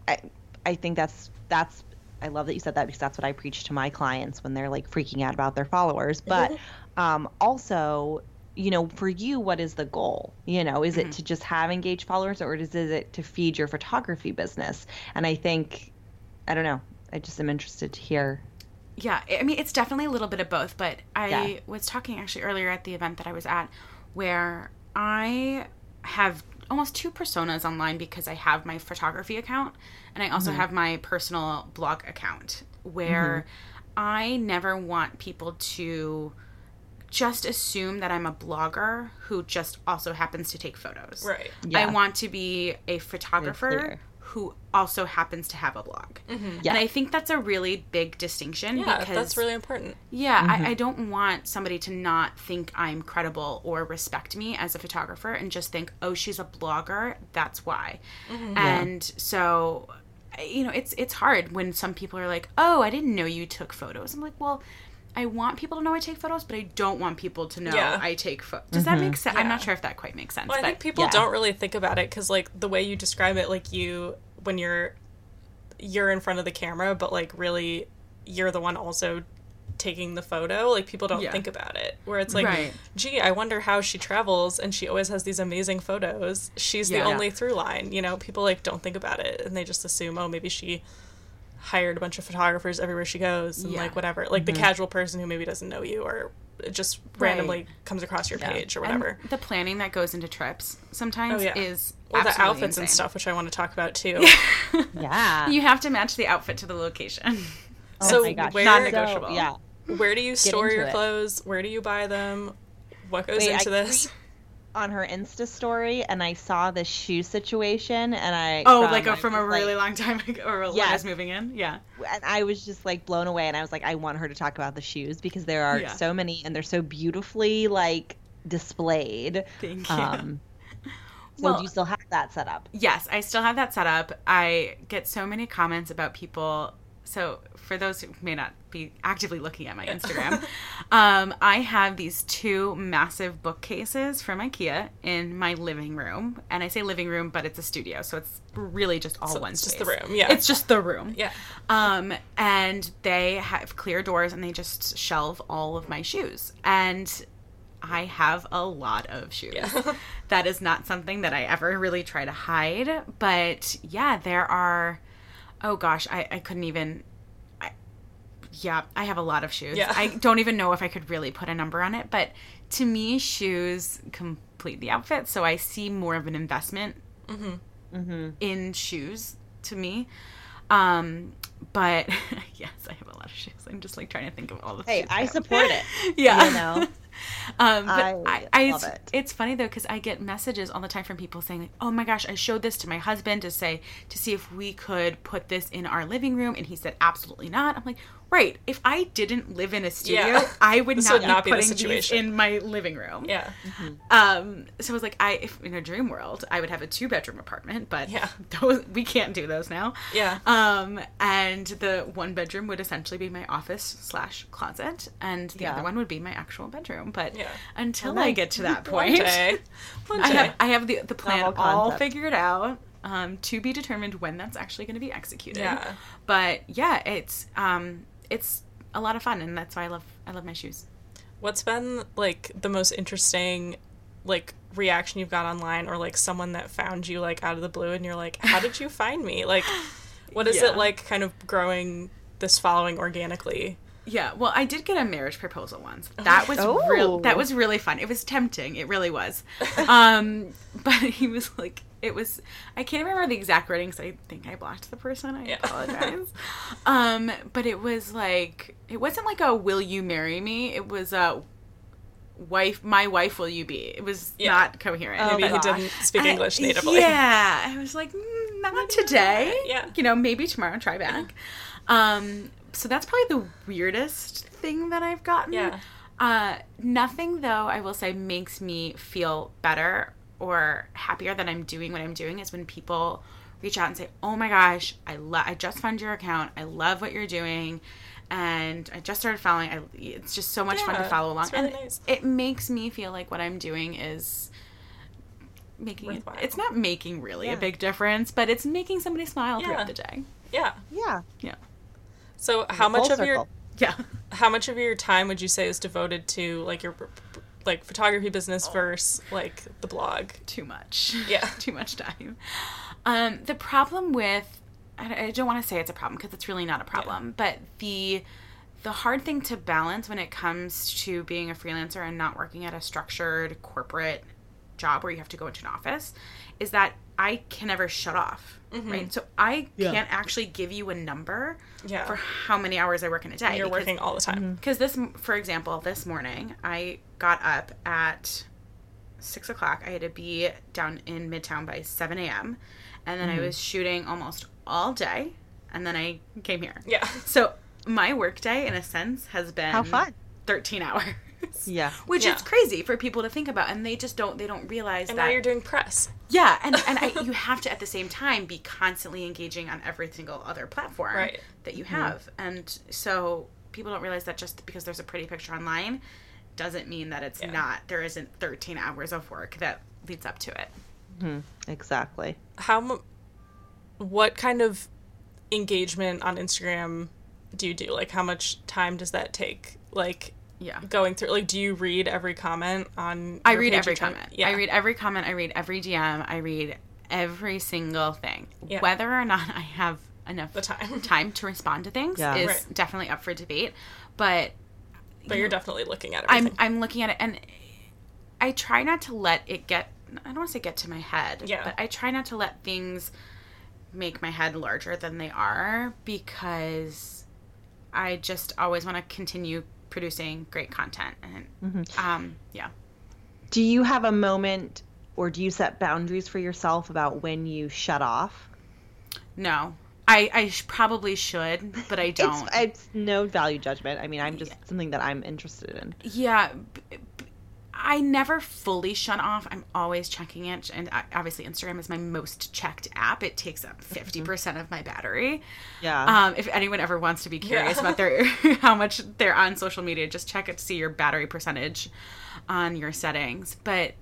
I I think that's that's I love that you said that because that's what I preach to my clients when they're like freaking out about their followers. But um, also, you know, for you, what is the goal? You know, is it to just have engaged followers or is, is it to feed your photography business? And I think, I don't know. I just am interested to hear. Yeah, I mean, it's definitely a little bit of both, but I Yeah. was talking actually earlier at the event that I was at where I have almost two personas online because I have my photography account and I also Mm-hmm. have my personal blog account where I never want people to just assume that I'm a blogger who just also happens to take photos. Right. Yeah. I want to be a photographer clear. Who also happens to have a blog. Yeah. And I think that's a really big distinction Yeah, because that's really important. yeah, Mm-hmm. I, I don't want somebody to not think I'm credible or respect me as a photographer and just think, oh, she's a blogger. That's why. Mm-hmm. And so, you know, it's it's hard when some people are like, oh, I didn't know you took photos. I'm like, well, I want people to know I take photos, but I don't want people to know Yeah. I take photos. Does that make mm-hmm. sense? I'm not sure if that quite makes sense. Well, I but think people yeah. don't really think about it because, like, the way you describe it, like you when you're you're in front of the camera, but like really you're the one also taking the photo. Like people don't Yeah. think about it. Where it's like, Right. gee, I wonder how she travels, and she always has these amazing photos. She's Yeah. the only through line. You know, people like don't think about it, and they just assume, oh, maybe she hired a bunch of photographers everywhere she goes and Yeah. like whatever like the mm-hmm. casual person who maybe doesn't know you or just randomly Right. comes across your Yeah. page or And whatever the planning that goes into trips sometimes Oh, yeah. is or the absolutely outfits and stuff which i want to talk about too Yeah. You have to match the outfit to the location. oh so my gosh. where- Non-negotiable. So, yeah. where do you store your it. clothes where do you buy them what goes Wait, I into this creep- on her Insta story and I saw the shoe situation and I Oh, from- like a, from a like- really long time ago, or when I was moving in. Yeah. and I was just like blown away and I was like I want her to talk about the shoes because there are Yeah. so many and they're so beautifully like displayed. Thank you. Um so Well- do you still have that set up? Yes, I still have that set up. I get so many comments about people. So, for those who may not be actively looking at my Instagram, um, I have these two massive bookcases from IKEA in my living room. And I say living room, but it's a studio, so it's really just all So one it's just the room, yeah. It's just the room. yeah Um, and they have clear doors and they just shelve all of my shoes. And I have a lot of shoes. Yeah. that is not something that I ever really try to hide. But yeah, there are oh gosh, I, I couldn't even. I, yeah, I have a lot of shoes. Yeah. I don't even know if I could really put a number on it, but to me, shoes complete the outfit. So I see more of an investment in shoes to me. Um, but yes, I have a lot of shoes. I'm just like trying to think of all the. Hey, I have. support it. Yeah. You know. Um, but I I, I, love it's, it. it's funny though because I get messages all the time from people saying like, "Oh my gosh, I showed this to my husband to say to see if we could put this in our living room," and he said absolutely not. I'm like, right. If I didn't live in a studio, Yeah. I would This not, would be not be the putting these in my living room. Yeah. Um. So I was like, I if in a dream world, I would have a two bedroom apartment, but Yeah. those we can't do those now. Yeah. Um. And the one bedroom would essentially be my office slash closet, and the Yeah. other one would be my actual bedroom. But Yeah. until Well, I get to that One point, day. One I have I have the the plan Novel all concept. figured out. Um, to be determined when that's actually going to be executed. Yeah. But yeah, it's um, it's a lot of fun, and that's why I love I love my shoes. What's been like the most interesting like reaction you've got online or like someone that found you like out of the blue and you're like, How did you find me? Like what is Yeah. it like kind of growing this following organically? Yeah, well, I did get a marriage proposal once. That was Oh. real. That was really fun. It was tempting. It really was. Um, but he was like, it was. I can't remember the exact wording because I think I blocked the person. I Yeah. apologize. um, but it was like, it wasn't like a "Will you marry me?" It was a wife. My wife, will you be? It was Yeah. not coherent. Oh, Maybe he didn't speak I- English natively. Yeah, I was like, mm, not today. Yeah. you know, maybe tomorrow. Try back. Um, so that's probably the weirdest thing that I've gotten. Yeah. Uh, nothing though. I will say makes me feel better or happier that I'm doing what I'm doing is when people reach out and say, "Oh my gosh, I love. I just found your account. I love what you're doing." And I just started following. I, it's just so much fun to follow along, it's really and nice. it makes me feel like what I'm doing is making it, it's not making really Yeah. a big difference, but it's making somebody smile Yeah. throughout the day. Yeah. Yeah. Yeah. So how much Full of your. Yeah. how much of your time would you say is devoted to like your like photography business versus like the blog? Too much. Yeah. Too much time. Um, the problem with I I don't want to say it's a problem because it's really not a problem, but the the hard thing to balance when it comes to being a freelancer and not working at a structured corporate job where you have to go into an office is that I can never shut off. Mm-hmm. Right. So I Yeah. can't actually give you a number Yeah. for how many hours I work in a day. You're because- working all the time. Mm-hmm. because this for example this morning i got up at six o'clock i had to be down in midtown by 7 a.m and then i mm-hmm. was shooting almost all day and then i came here Yeah. so my work day in a sense has been How fun. 13 hours Yeah. which Yeah. is crazy for people to think about and they just don't they don't realize And that now you're doing press. yeah, and and I, you have to at the same time be constantly engaging on every single other platform Right. that you mm-hmm. have, and so people don't realize that just because there's a pretty picture online doesn't mean that it's Yeah. not. There isn't 13 hours of work that leads up to it. Mm-hmm. Exactly. How mu- what kind of engagement on Instagram do you do? Like how much time does that take? Like Yeah. going through like do you read every comment on I read page every each comment. Yeah. I read every comment. I read every DM. I read every single thing. Yeah. Whether or not I have enough The time. time to respond to things Yeah. is Right. definitely up for debate. But but you're definitely looking at it I'm. I'm looking at it and I try not to let it get I don't want to say get to my head, Yeah. but I try not to let things make my head larger than they are because I just always want to continue producing great content and um yeah. Do you have a moment or do you set boundaries for yourself about when you shut off? No. I I sh- probably should, but I don't. It's, it's no value judgment. I mean, I'm just something that I'm interested in. Yeah, I never fully shut off. I'm always checking it, and obviously Instagram is my most checked app. It takes up fifty percent of my battery. Yeah. Um, if anyone ever wants to be curious Yeah. about their how much they're on social media, just check it to see your battery percentage on your settings. But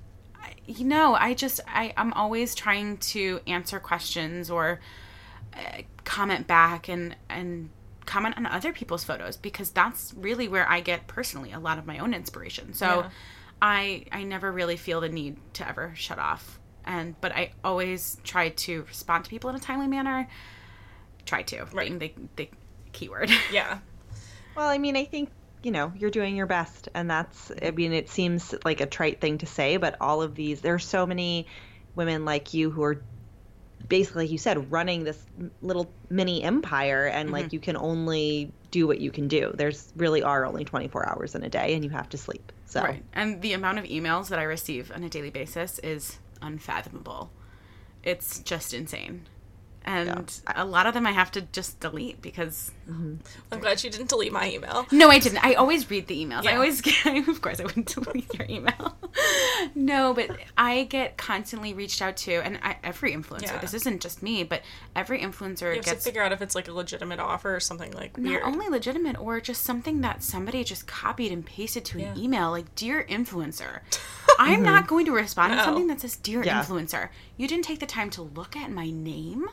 you know, I just I I'm always trying to answer questions or uh, comment back and and comment on other people's photos because that's really where I get personally a lot of my own inspiration. So Yeah. I I never really feel the need to ever shut off. And but I always try to respond to people in a timely manner try to Right. being the, the keyword. Yeah. Well, I mean, I think you know you're doing your best, and that's. I mean, it seems like a trite thing to say, but all of these, there's so many women like you who are basically, like you said, running this little mini empire, and like mm-hmm. you can only do what you can do. There's really are only 24 hours in a day, and you have to sleep. So Right. And the amount of emails that I receive on a daily basis is unfathomable. It's just insane. And a lot of them I have to just delete because mm-hmm. I'm glad you didn't delete my email. no, I didn't. I always read the emails. I always get, of course, I wouldn't delete your email. no, but I get constantly reached out to, and I, every influencer. Yeah. This isn't just me, but every influencer You have to figure out if it's like a legitimate offer or something like weird. not only legitimate or just something that somebody just copied and pasted to an email like dear influencer i'm not going to respond to something that says dear Yeah. influencer you didn't take the time to look at my name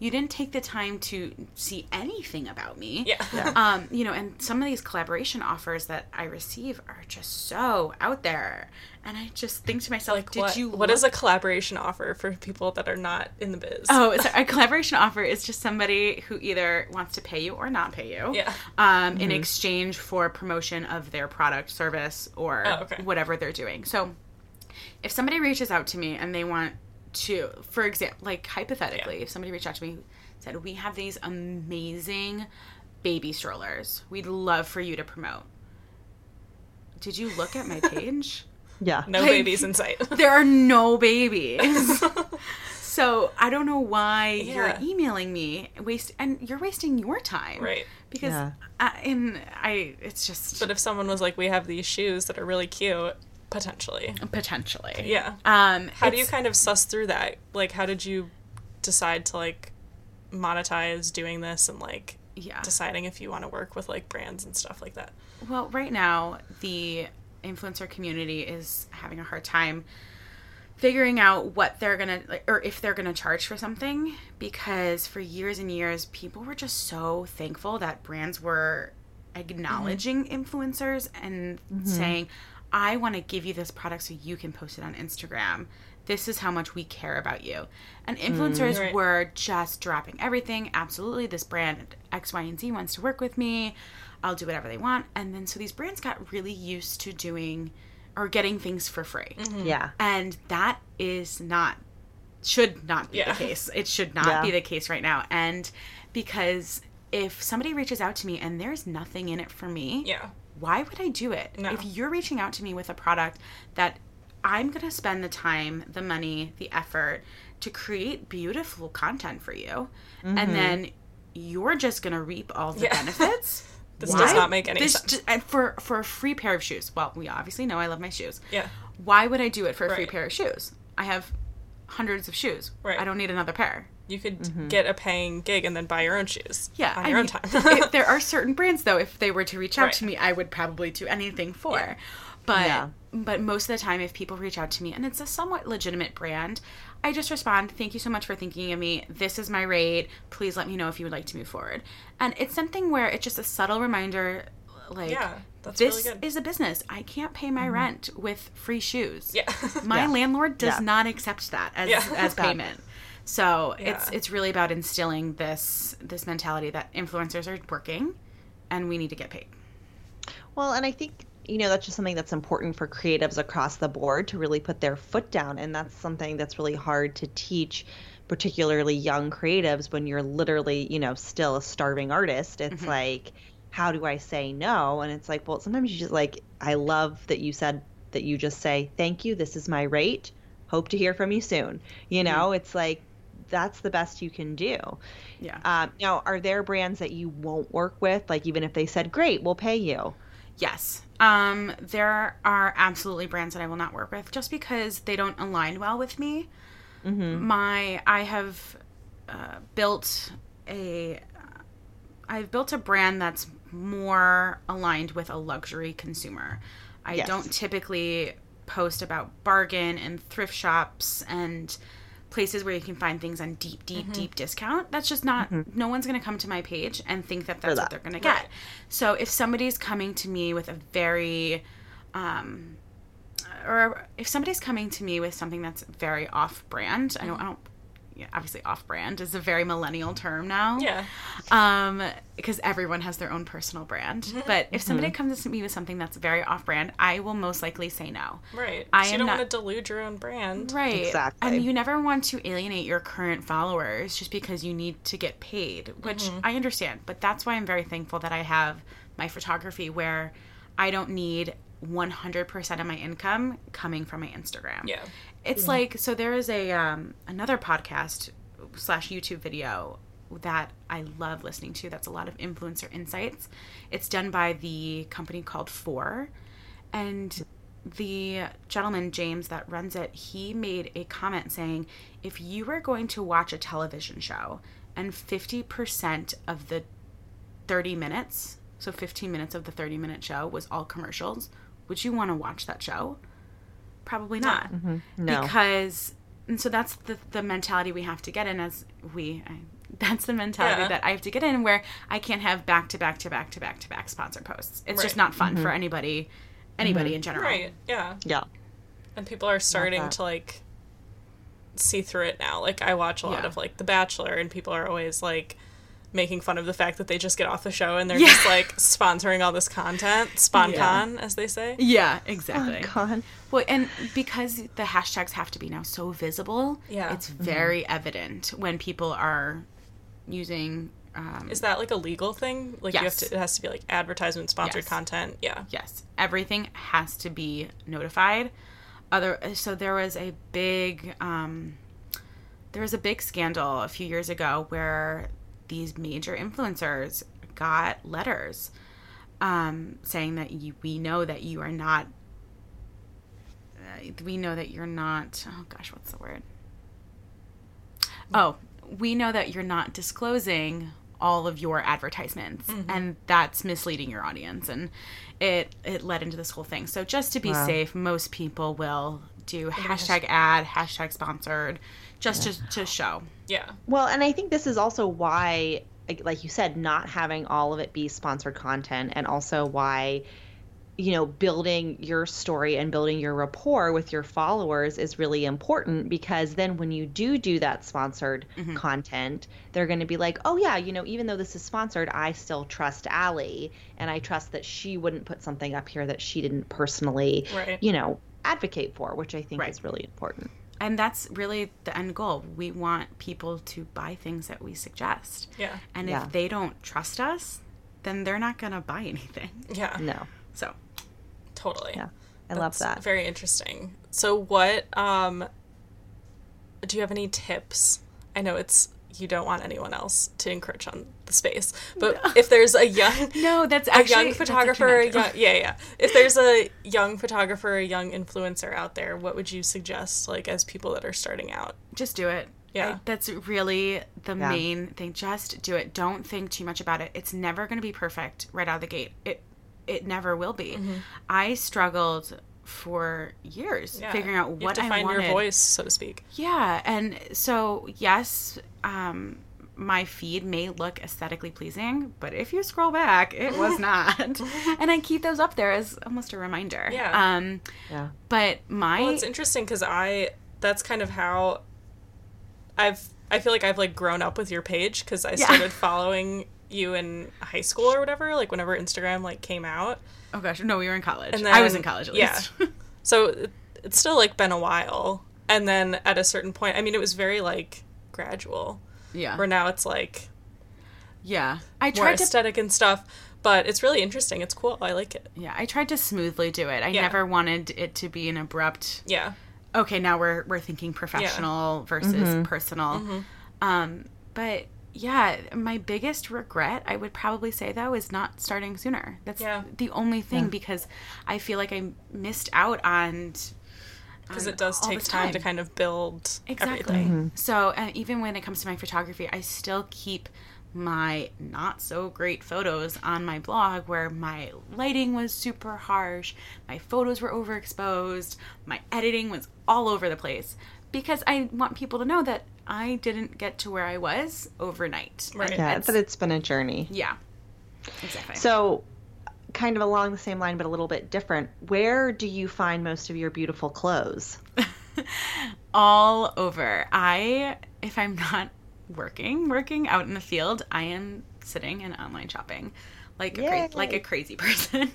you didn't take the time to see anything about me yeah. um, you know, and some of these collaboration offers that I receive are just so out there, and I just think to myself, Like did what? you? what look- is a collaboration offer for people that are not in the biz? Oh, so a collaboration offer is just somebody who either wants to pay you or not pay you. Yeah. Um, in exchange for promotion of their product, service, or Oh, okay. whatever they're doing. So, if somebody reaches out to me and they want to, for example, like hypothetically, Yeah. if somebody reached out to me said, "We have these amazing baby strollers. We'd love for you to promote." Did you look at my page? yeah, no like- babies in sight. there are no babies. so I don't know why Yeah. you're emailing me waste and you're wasting your time. right. Because Yeah. I, and I it's just But if someone was like, "We have these shoes that are really cute," potentially. potentially. Yeah. Um How do you kind of suss through that? Like, how did you decide to like monetize doing this and like yeah. deciding if you want to work with like brands and stuff like that? Well, right now the influencer community is having a hard time figuring out what they're gonna like, or if they're gonna charge for something because for years and years people were just so thankful that brands were acknowledging influencers and saying i want to give you this product so you can post it on instagram. This is how much we care about you. And hmm. influencers Right. were just dropping everything. Absolutely this brand x y and z wants to work with me. I'll do whatever they want. And then so these brands got really used to doing or getting things for free. Mm-hmm. Yeah, and that is not should not be Yeah. the case. It should not Yeah. be the case right now. And because if somebody reaches out to me and there's nothing in it for me Yeah. Why would i do it No. if you're reaching out to me with a product that i'm going to spend the time the money the effort to create beautiful content for you and mm-hmm. then you're just going to reap all the Yeah. benefits This does not make any this sense. ju- and for for a free pair of shoes well we obviously know i love my shoes Yeah. why would I do it for a free pair of shoes? I have hundreds of shoes. Right. I don't need another pair. You could get a paying gig and then buy your own shoes. Yeah, On I your own mean, time. if there are certain brands though, if they were to reach out Right. to me, I would probably do anything for. But Yeah. but most of the time, if people reach out to me and it's a somewhat legitimate brand, I just respond, "Thank you so much for thinking of me. This is my rate. Please let me know if you would like to move forward." And it's something where it's just a subtle reminder, like. Yeah, that's this really good. Mm-hmm. is a business. I can't pay my rent with free shoes. Yeah. My Yeah. landlord does Yeah. not accept that as Yeah. as payment. So it's Yeah. it's really about instilling this this mentality that influencers are working, and we need to get paid. Well, and I think you know that's just something that's important for creatives across the board to really put their foot down, and that's something that's really hard to teach, particularly young creatives when you're literally you know still a starving artist. It's mm-hmm. like, how do I say no? And it's like, well, sometimes you just like. I love that you said that you just say thank you. This is my rate. Hope to hear from you soon. You mm-hmm. know, it's like that's the best you can do. Yeah. Um, now, are there brands that you won't work with? Like, even if they said, "Great, we'll pay you." Yes. Um, there are absolutely brands that I will not work with just because they don't align well with me. My I have uh, built a I've built a brand that's more aligned with a luxury consumer. I Yes. don't typically post about bargain and thrift shops and places where you can find things on deep, deep, mm-hmm. deep discount. That's just not, mm-hmm. no one's going to come to my page and think that that's what they're going to get. So if somebody's coming to me with a very, um, or if somebody's coming to me with something that's very off brand, I don't, I mm-hmm. don't obviously off brand is a very millennial term now. Yeah. Um, because everyone has their own personal brand. Mm-hmm. But if somebody comes to me with something that's very off brand, I will most likely say no. Right. I so you am don't not- want to delude your own brand. Right. Exactly. And you never want to alienate your current followers just because you need to get paid, which Mm-hmm. I understand. But that's why I'm very thankful that I have my photography where I don't need 100% of my income coming from my Instagram. Yeah. It's like so there is a um another podcast slash YouTube video that I love listening to that's a lot of influencer insights. It's done by the company called Fohr and the gentleman James that runs it, he made a comment saying if you were going to watch a television show and 50% of the 30 minutes, so 15 minutes of the 30 minute show was all commercials, would you want to watch that show? Probably not mm-hmm. No. because and so that's the the mentality we have to get in as we I, that's the mentality Yeah. that I have to get in where I can't have back to back to back to back to back sponsor posts. It's just not fun for mm-hmm. anybody anybody mm-hmm. in general. Right. Yeah. yeah. And people are starting to like see through it now. Like I watch a lot Yeah. of like The Bachelor and people are always like making fun of the fact that they just get off the show and they're Yeah. just like sponsoring all this content, SponCon as they say. Yeah, exactly. God. Well, and because the hashtags have to be now so visible, Yeah. it's very evident when people are using um, Is that like a legal thing? Like you have to it has to be like advertisement sponsored Yes. content. Yeah. Yes, everything has to be notified. Other so there was a big um, there was a big scandal a few years ago where these major influencers got letters um, saying that you, we know that you are not uh, we know that you're not oh gosh what's the word? Oh we know that you're not disclosing all of your advertisements and that's misleading your audience and it it led into this whole thing. So just to be Wow. safe most people will do hashtag ad hashtag sponsored just to, to show Yeah. Well, and I think this is also why, like- you said, not having all of it be sponsored content, and also why, you know, building your story and building your rapport with your followers is really important because then when you do do that sponsored mm-hmm. content, they're going to be like, oh, yeah, you know, even though this is sponsored, I still trust Allie, and I trust that she wouldn't put something up here that she didn't personally, Right. you know, advocate for, which I think Right. is really important. And that's really the end goal we want people to buy things that we suggest Yeah. and Yeah. if they don't trust us then they're not going to buy anything Yeah. No. so Totally. Yeah. I love That's that. Very interesting. So what um do you have any tips? I know it's you don't want anyone else to encroach on the space, but if there's a young no that's a actually young photographer, a young, yeah, yeah. If there's a young photographer, a young influencer out there, what would you suggest like as people that are starting out? just do it. Yeah. I- that's really the Yeah. main thing. Just do it. Don't think too much about it. It's never going to be perfect right out of the gate. It it never will be. Mm-hmm. I struggled for years Yeah. figuring out You have what to I find wanted. your voice, so to speak. Yeah, and so yes, um, my feed may look aesthetically pleasing, but if you scroll back, it was not. and I keep those up there as almost a reminder. Yeah. Um, Yeah. but my Well, it's interesting because I that's kind of how I've I feel like I've like grown up with your page because I Yeah. started following you in high school or whatever, like whenever Instagram like came out. oh gosh, no, we were in college. And I was in college at yeah. least. So it, it's still like been a while, and then at a certain point, I mean, it was very like gradual. yeah, Where now it's like yeah. I more tried to aesthetic and stuff, but it's really interesting. It's cool. I like it. yeah, I tried to smoothly do it. I Yeah. never wanted it to be an abrupt. Yeah. Okay, now we're we're thinking professional versus personal. Mm-hmm. Um, but yeah, my biggest regret, I would probably say though, is not starting sooner. That's Yeah. the only thing because I feel like I missed out on Because it does take this time. to kind of build Exactly. everything. Mm-hmm. So, and even when it comes to my photography, I still keep my not so great photos on my blog where my lighting was super harsh, my photos were overexposed, my editing was all over the place because I want people to know that I didn't get to where I was overnight. Right. Yeah, That's- but it's been a journey. Yeah. Exactly. So, kind of along the same line, but a little bit different. Where do you find most of your beautiful clothes? all over. I if I'm not working, working out in the field, I am sitting and online shopping like a cra- like a crazy person.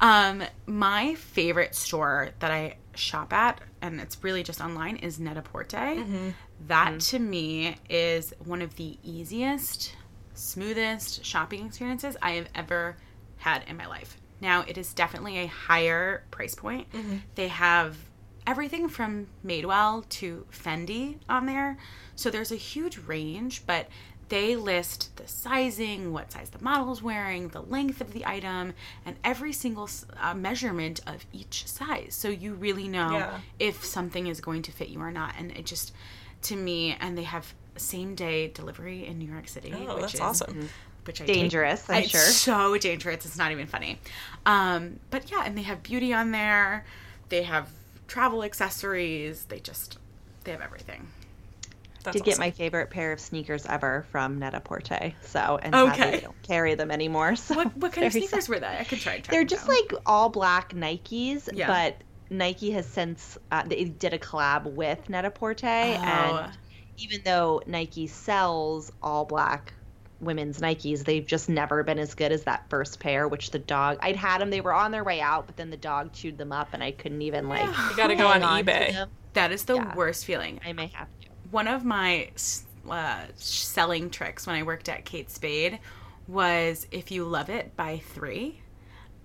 um, my favorite store that I shop at, and it's really just online, is Net-a-Porter. Mm-hmm. That mm-hmm. to me is one of the easiest, smoothest shopping experiences I have ever had in my life. Now, it is definitely a higher price point. Mm-hmm. They have everything from Madewell to Fendi on there. So there's a huge range, but they list the sizing, what size the model is wearing, the length of the item, and every single uh, measurement of each size. So you really know yeah. if something is going to fit you or not. And it just, to me, and they have same day delivery in New York City. Oh, which that's is, awesome. Which I dangerous, take. I'm it's sure. So dangerous. It's not even funny. Um, but yeah, and they have beauty on there. They have travel accessories. They just they have everything. That's did awesome. get my favorite pair of sneakers ever from Net-a-Porter. So and okay. they don't carry them anymore. So what, what kind of sneakers sad. were they? I could try. They're just down. like all black Nikes, yeah. but Nike has since uh, they did a collab with Net-a-Porter, oh. and even though Nike sells all black women's Nikes, they've just never been as good as that first pair. Which the dog, I'd had them, they were on their way out, but then the dog chewed them up, and I couldn't even like. You got to go on eBay. That is the yeah. worst feeling. I may have to one of my uh, selling tricks when I worked at Kate Spade was if you love it, buy three.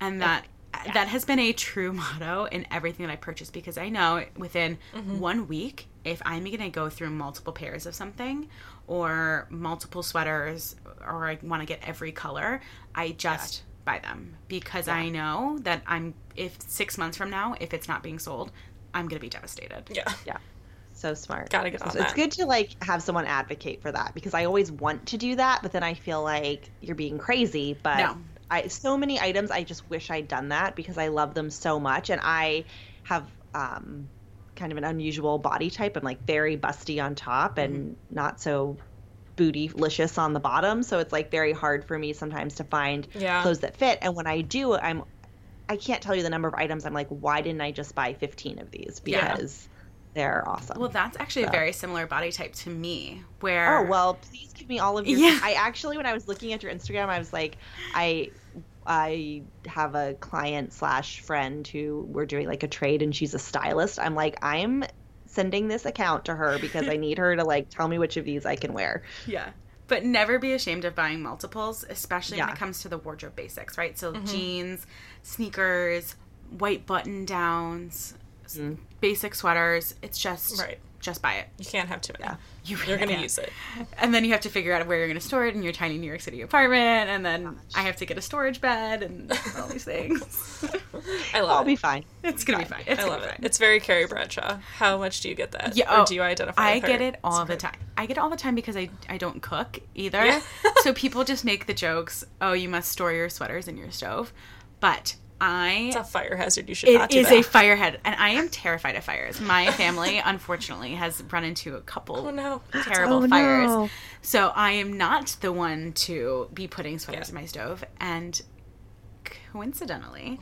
And that yeah. that has been a true motto in everything that I purchase because I know within mm-hmm. one week, if I'm going to go through multiple pairs of something or multiple sweaters or I want to get every color, I just yeah. buy them because yeah. I know that I'm if 6 months from now if it's not being sold, I'm going to be devastated. Yeah. Yeah so smart. Gotta get on so that. It's good to like have someone advocate for that because I always want to do that, but then I feel like you're being crazy. But no. I so many items I just wish I'd done that because I love them so much, and I have um, kind of an unusual body type. I'm like very busty on top and mm-hmm. not so bootylicious on the bottom, so it's like very hard for me sometimes to find yeah. clothes that fit. And when I do, I'm I can't tell you the number of items. I'm like, why didn't I just buy 15 of these? Because they're awesome. Well, that's actually so. a very similar body type to me. Where oh well, please give me all of your. Yeah. I actually, when I was looking at your Instagram, I was like, I I have a client slash friend who we're doing like a trade, and she's a stylist. I'm like, I'm sending this account to her because I need her to like tell me which of these I can wear. Yeah. But never be ashamed of buying multiples, especially yeah. when it comes to the wardrobe basics, right? So mm-hmm. jeans, sneakers, white button downs, mm. basic sweaters. It's just right. Just buy it. You can't have too many. Yeah. You really are going to use it. And then you have to figure out where you're going to store it in your tiny New York City apartment. And then I have to get a storage bed and all these things. I love I'll it. be fine. It's going to be fine. It's I love it. It's very Carrie Bradshaw. How much do you get that? Yeah, or oh, do you identify I get it all the time. I get it all the time because I, I don't cook either. Yeah. so people just make the jokes, oh, you must store your sweaters in your stove. But I it's a fire hazard. You should. Not be. It is that. a fire hazard, and I am terrified of fires. My family, unfortunately, has run into a couple oh, no. terrible oh, fires. No. So I am not the one to be putting sweaters yeah. in my stove. And coincidentally,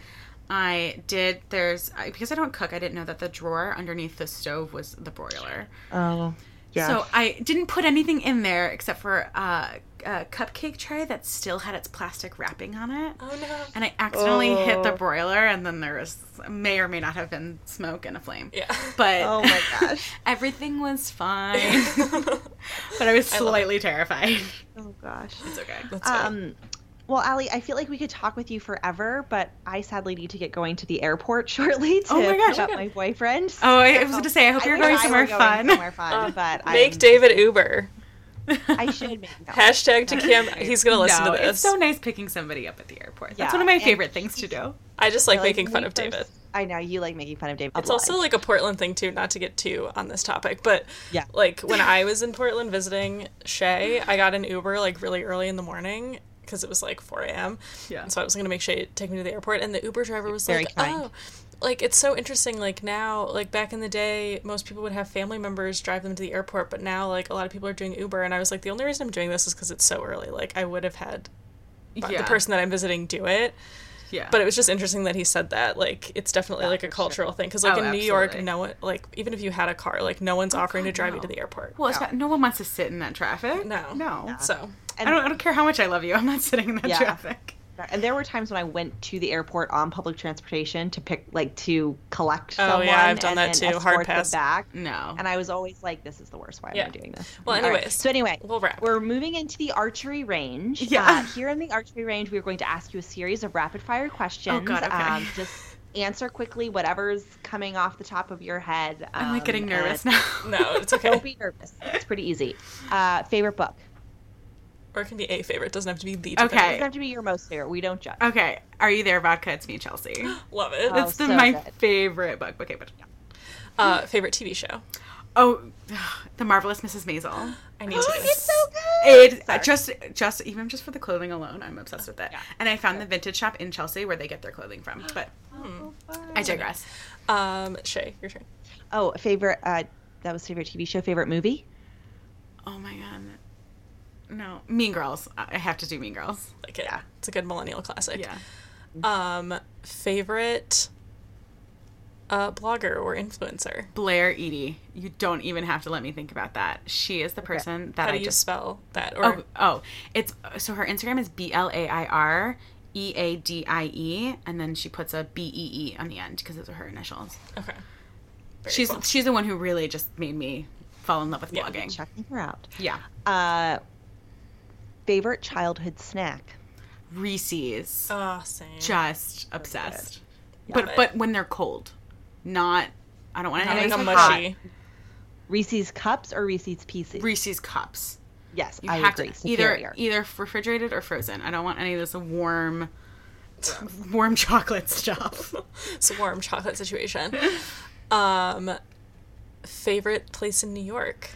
I did. There's because I don't cook. I didn't know that the drawer underneath the stove was the broiler. Oh. Yeah. So I didn't put anything in there except for uh, a cupcake tray that still had its plastic wrapping on it. Oh no! And I accidentally oh. hit the oh. broiler, and then there was may or may not have been smoke and a flame. Yeah. But oh my gosh, everything was fine. but I was slightly I terrified. Oh gosh, it's okay. That's um. Well, Allie, I feel like we could talk with you forever, but I sadly need to get going to the airport shortly to oh my gosh, pick up my boyfriend. Oh, I was going to say, I hope you're going somewhere fun. Somewhere fun, uh, but make I'm... David Uber. I should make no. hashtag to Kim. He's gonna listen no, to this. It's so nice picking somebody up at the airport. That's yeah, one of my favorite things to do. I just like, like making fun of David. I know you like making fun of David. It's also like a Portland thing too. Not to get too on this topic, but yeah, like when I was in Portland visiting Shay, I got an Uber like really early in the morning because it was like 4 a.m. Yeah. And so I was gonna make Shay take me to the airport, and the Uber driver was Very like, kind. "Oh." like it's so interesting like now like back in the day most people would have family members drive them to the airport but now like a lot of people are doing uber and i was like the only reason i'm doing this is because it's so early like i would have had yeah. the person that i'm visiting do it Yeah. But it was just interesting that he said that. Like, it's definitely like a cultural thing. Because, like, Oh, in New York, no one, like, even if you had a car, like, no one's oh, offering to God, drive you to the airport. well, it's not- no one wants to sit in that traffic. No. No. So, I don't. I don't care how much I love you. I'm not sitting in that Yeah. traffic. And there were times when I went to the airport on public transportation to pick, like, to collect Oh, someone. yeah, I've done and that too. Hard pass. back. No. And I was always like, "This is the worst. Why Yeah. am I doing this?" Well, All right. anyways, So anyway, we'll wrap. We're moving into the archery range. Yeah. Uh, here in the archery range, we're going to ask you a series of rapid fire questions. Oh, God, okay. Um, just answer quickly whatever's coming off the top of your head. I'm like um, getting nervous and now. no, it's okay. Don't be nervous. It's pretty easy. Uh, favorite book. Or it can be a favorite. It Doesn't have to be the. Okay. It doesn't have to be your most favorite. We don't judge. Okay. Are you there, vodka? It's me, Chelsea. Love it. Oh, It's the, so my good. favorite book. Okay, but Uh, favorite TV show. oh, the marvelous Mrs. Maisel. I need to. do it's so good. It Sorry. just just even just for the clothing alone, I'm obsessed with it. Yeah. And I found the vintage shop in Chelsea where they get their clothing from. But I digress. Um, Shay, your turn. Oh, favorite. Uh, that was favorite TV show. Favorite movie. Oh my god. No, Mean Girls. I I have to do Mean Girls. Like. Yeah. It's a good millennial classic. Yeah. Um, favorite uh, blogger or influencer. Blair Eadie. You don't even have to let me think about that. She is the person that How I do you just spell that? Or Oh, oh, it's so her Instagram is B L A I R E A D I E, and then she puts a B E E on the end because those are her initials. okay. Very she's cool. she's the one who really just made me fall in love with Yeah. blogging. Checking her out. Yeah, Uh, favorite childhood snack. Reese's, Oh, same. just obsessed. Love But it. but when they're cold, not. I don't want Not anything like a hot. mushy. Reese's cups or Reese's pieces. Reese's cups. yes, You I have agree. to either Superior. either refrigerated or frozen. I don't want any of this warm, warm chocolate stuff. It's a warm chocolate situation. Um, favorite place in New York.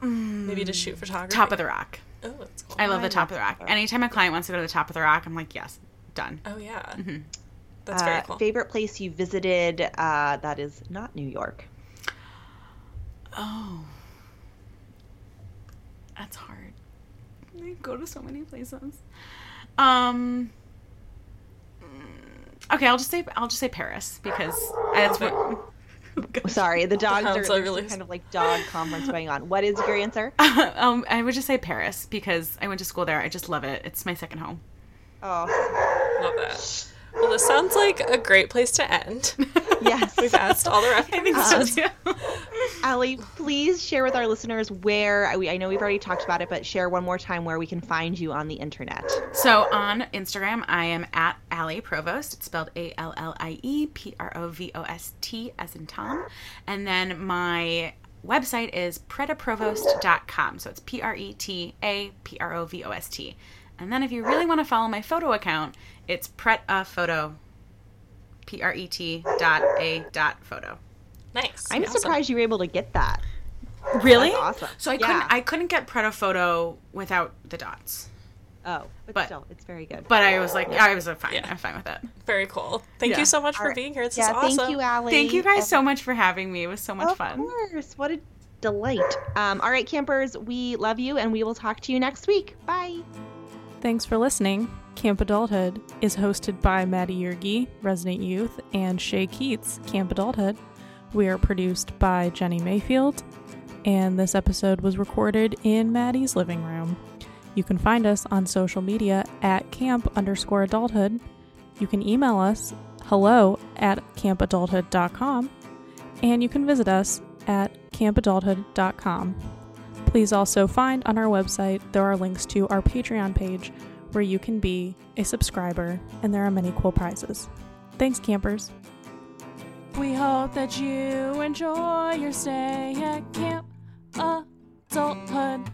Maybe to shoot photography. Top of the rock. Oh, that's cool. I love the top of the rock. that. Anytime a client wants to go to the top of the rock, I'm like, yes, done. Oh yeah. Mm-hmm. That's very Uh, cool. Favorite place you visited uh, that is not New York. Oh, that's hard. I go to so many places. Um. mm, Okay, I'll just say I'll just say Paris because that's what. Sorry, the dogs are so there's kind of like dog conference going on. What is your answer? um, I would just say Paris because I went to school there. I just love it. It's my second home. Oh, Love that. Well, this sounds like a great place to end. yes. We've asked all the references. Allie, please share with our listeners where I, I know we've already talked about it, but share one more time where we can find you on the internet. So on Instagram, I am at Allie Provost. It's spelled A L L I E P R O V O S T as in Tom. And then my website is pretaprovost.com. So it's P R E T A P R O V O S T. And then if you really want to follow my photo account, it's preta photo. P R E T dot A dot photo. Nice. I'm Awesome. surprised you were able to get that. Really? That's awesome. So I Yeah. couldn't I couldn't get preta photo without the dots. Oh, but, But- still, it's very good. But I was like, I was fine. Yeah. I'm fine with it. Very cool. Thank Yeah. you so much for All right. being here. This yeah, is awesome. thank you, Allie. Thank you guys so much for having me. It was so much of fun. Of course. What a delight. Um, all right, campers, we love you, and we will talk to you next week. Bye. Thanks for listening. Camp Adulthood is hosted by Maddie Yergi, Resident Youth, and Shay Keats, Camp Adulthood. We are produced by Jenny Mayfield, and this episode was recorded in Maddie's living room. You can find us on social media at camp underscore adulthood. You can email us hello at campadulthood.com, and you can visit us at campadulthood.com. Please also find on our website there are links to our Patreon page where you can be a subscriber and there are many cool prizes. Thanks, campers. We hope that you enjoy your stay at Camp Adulthood.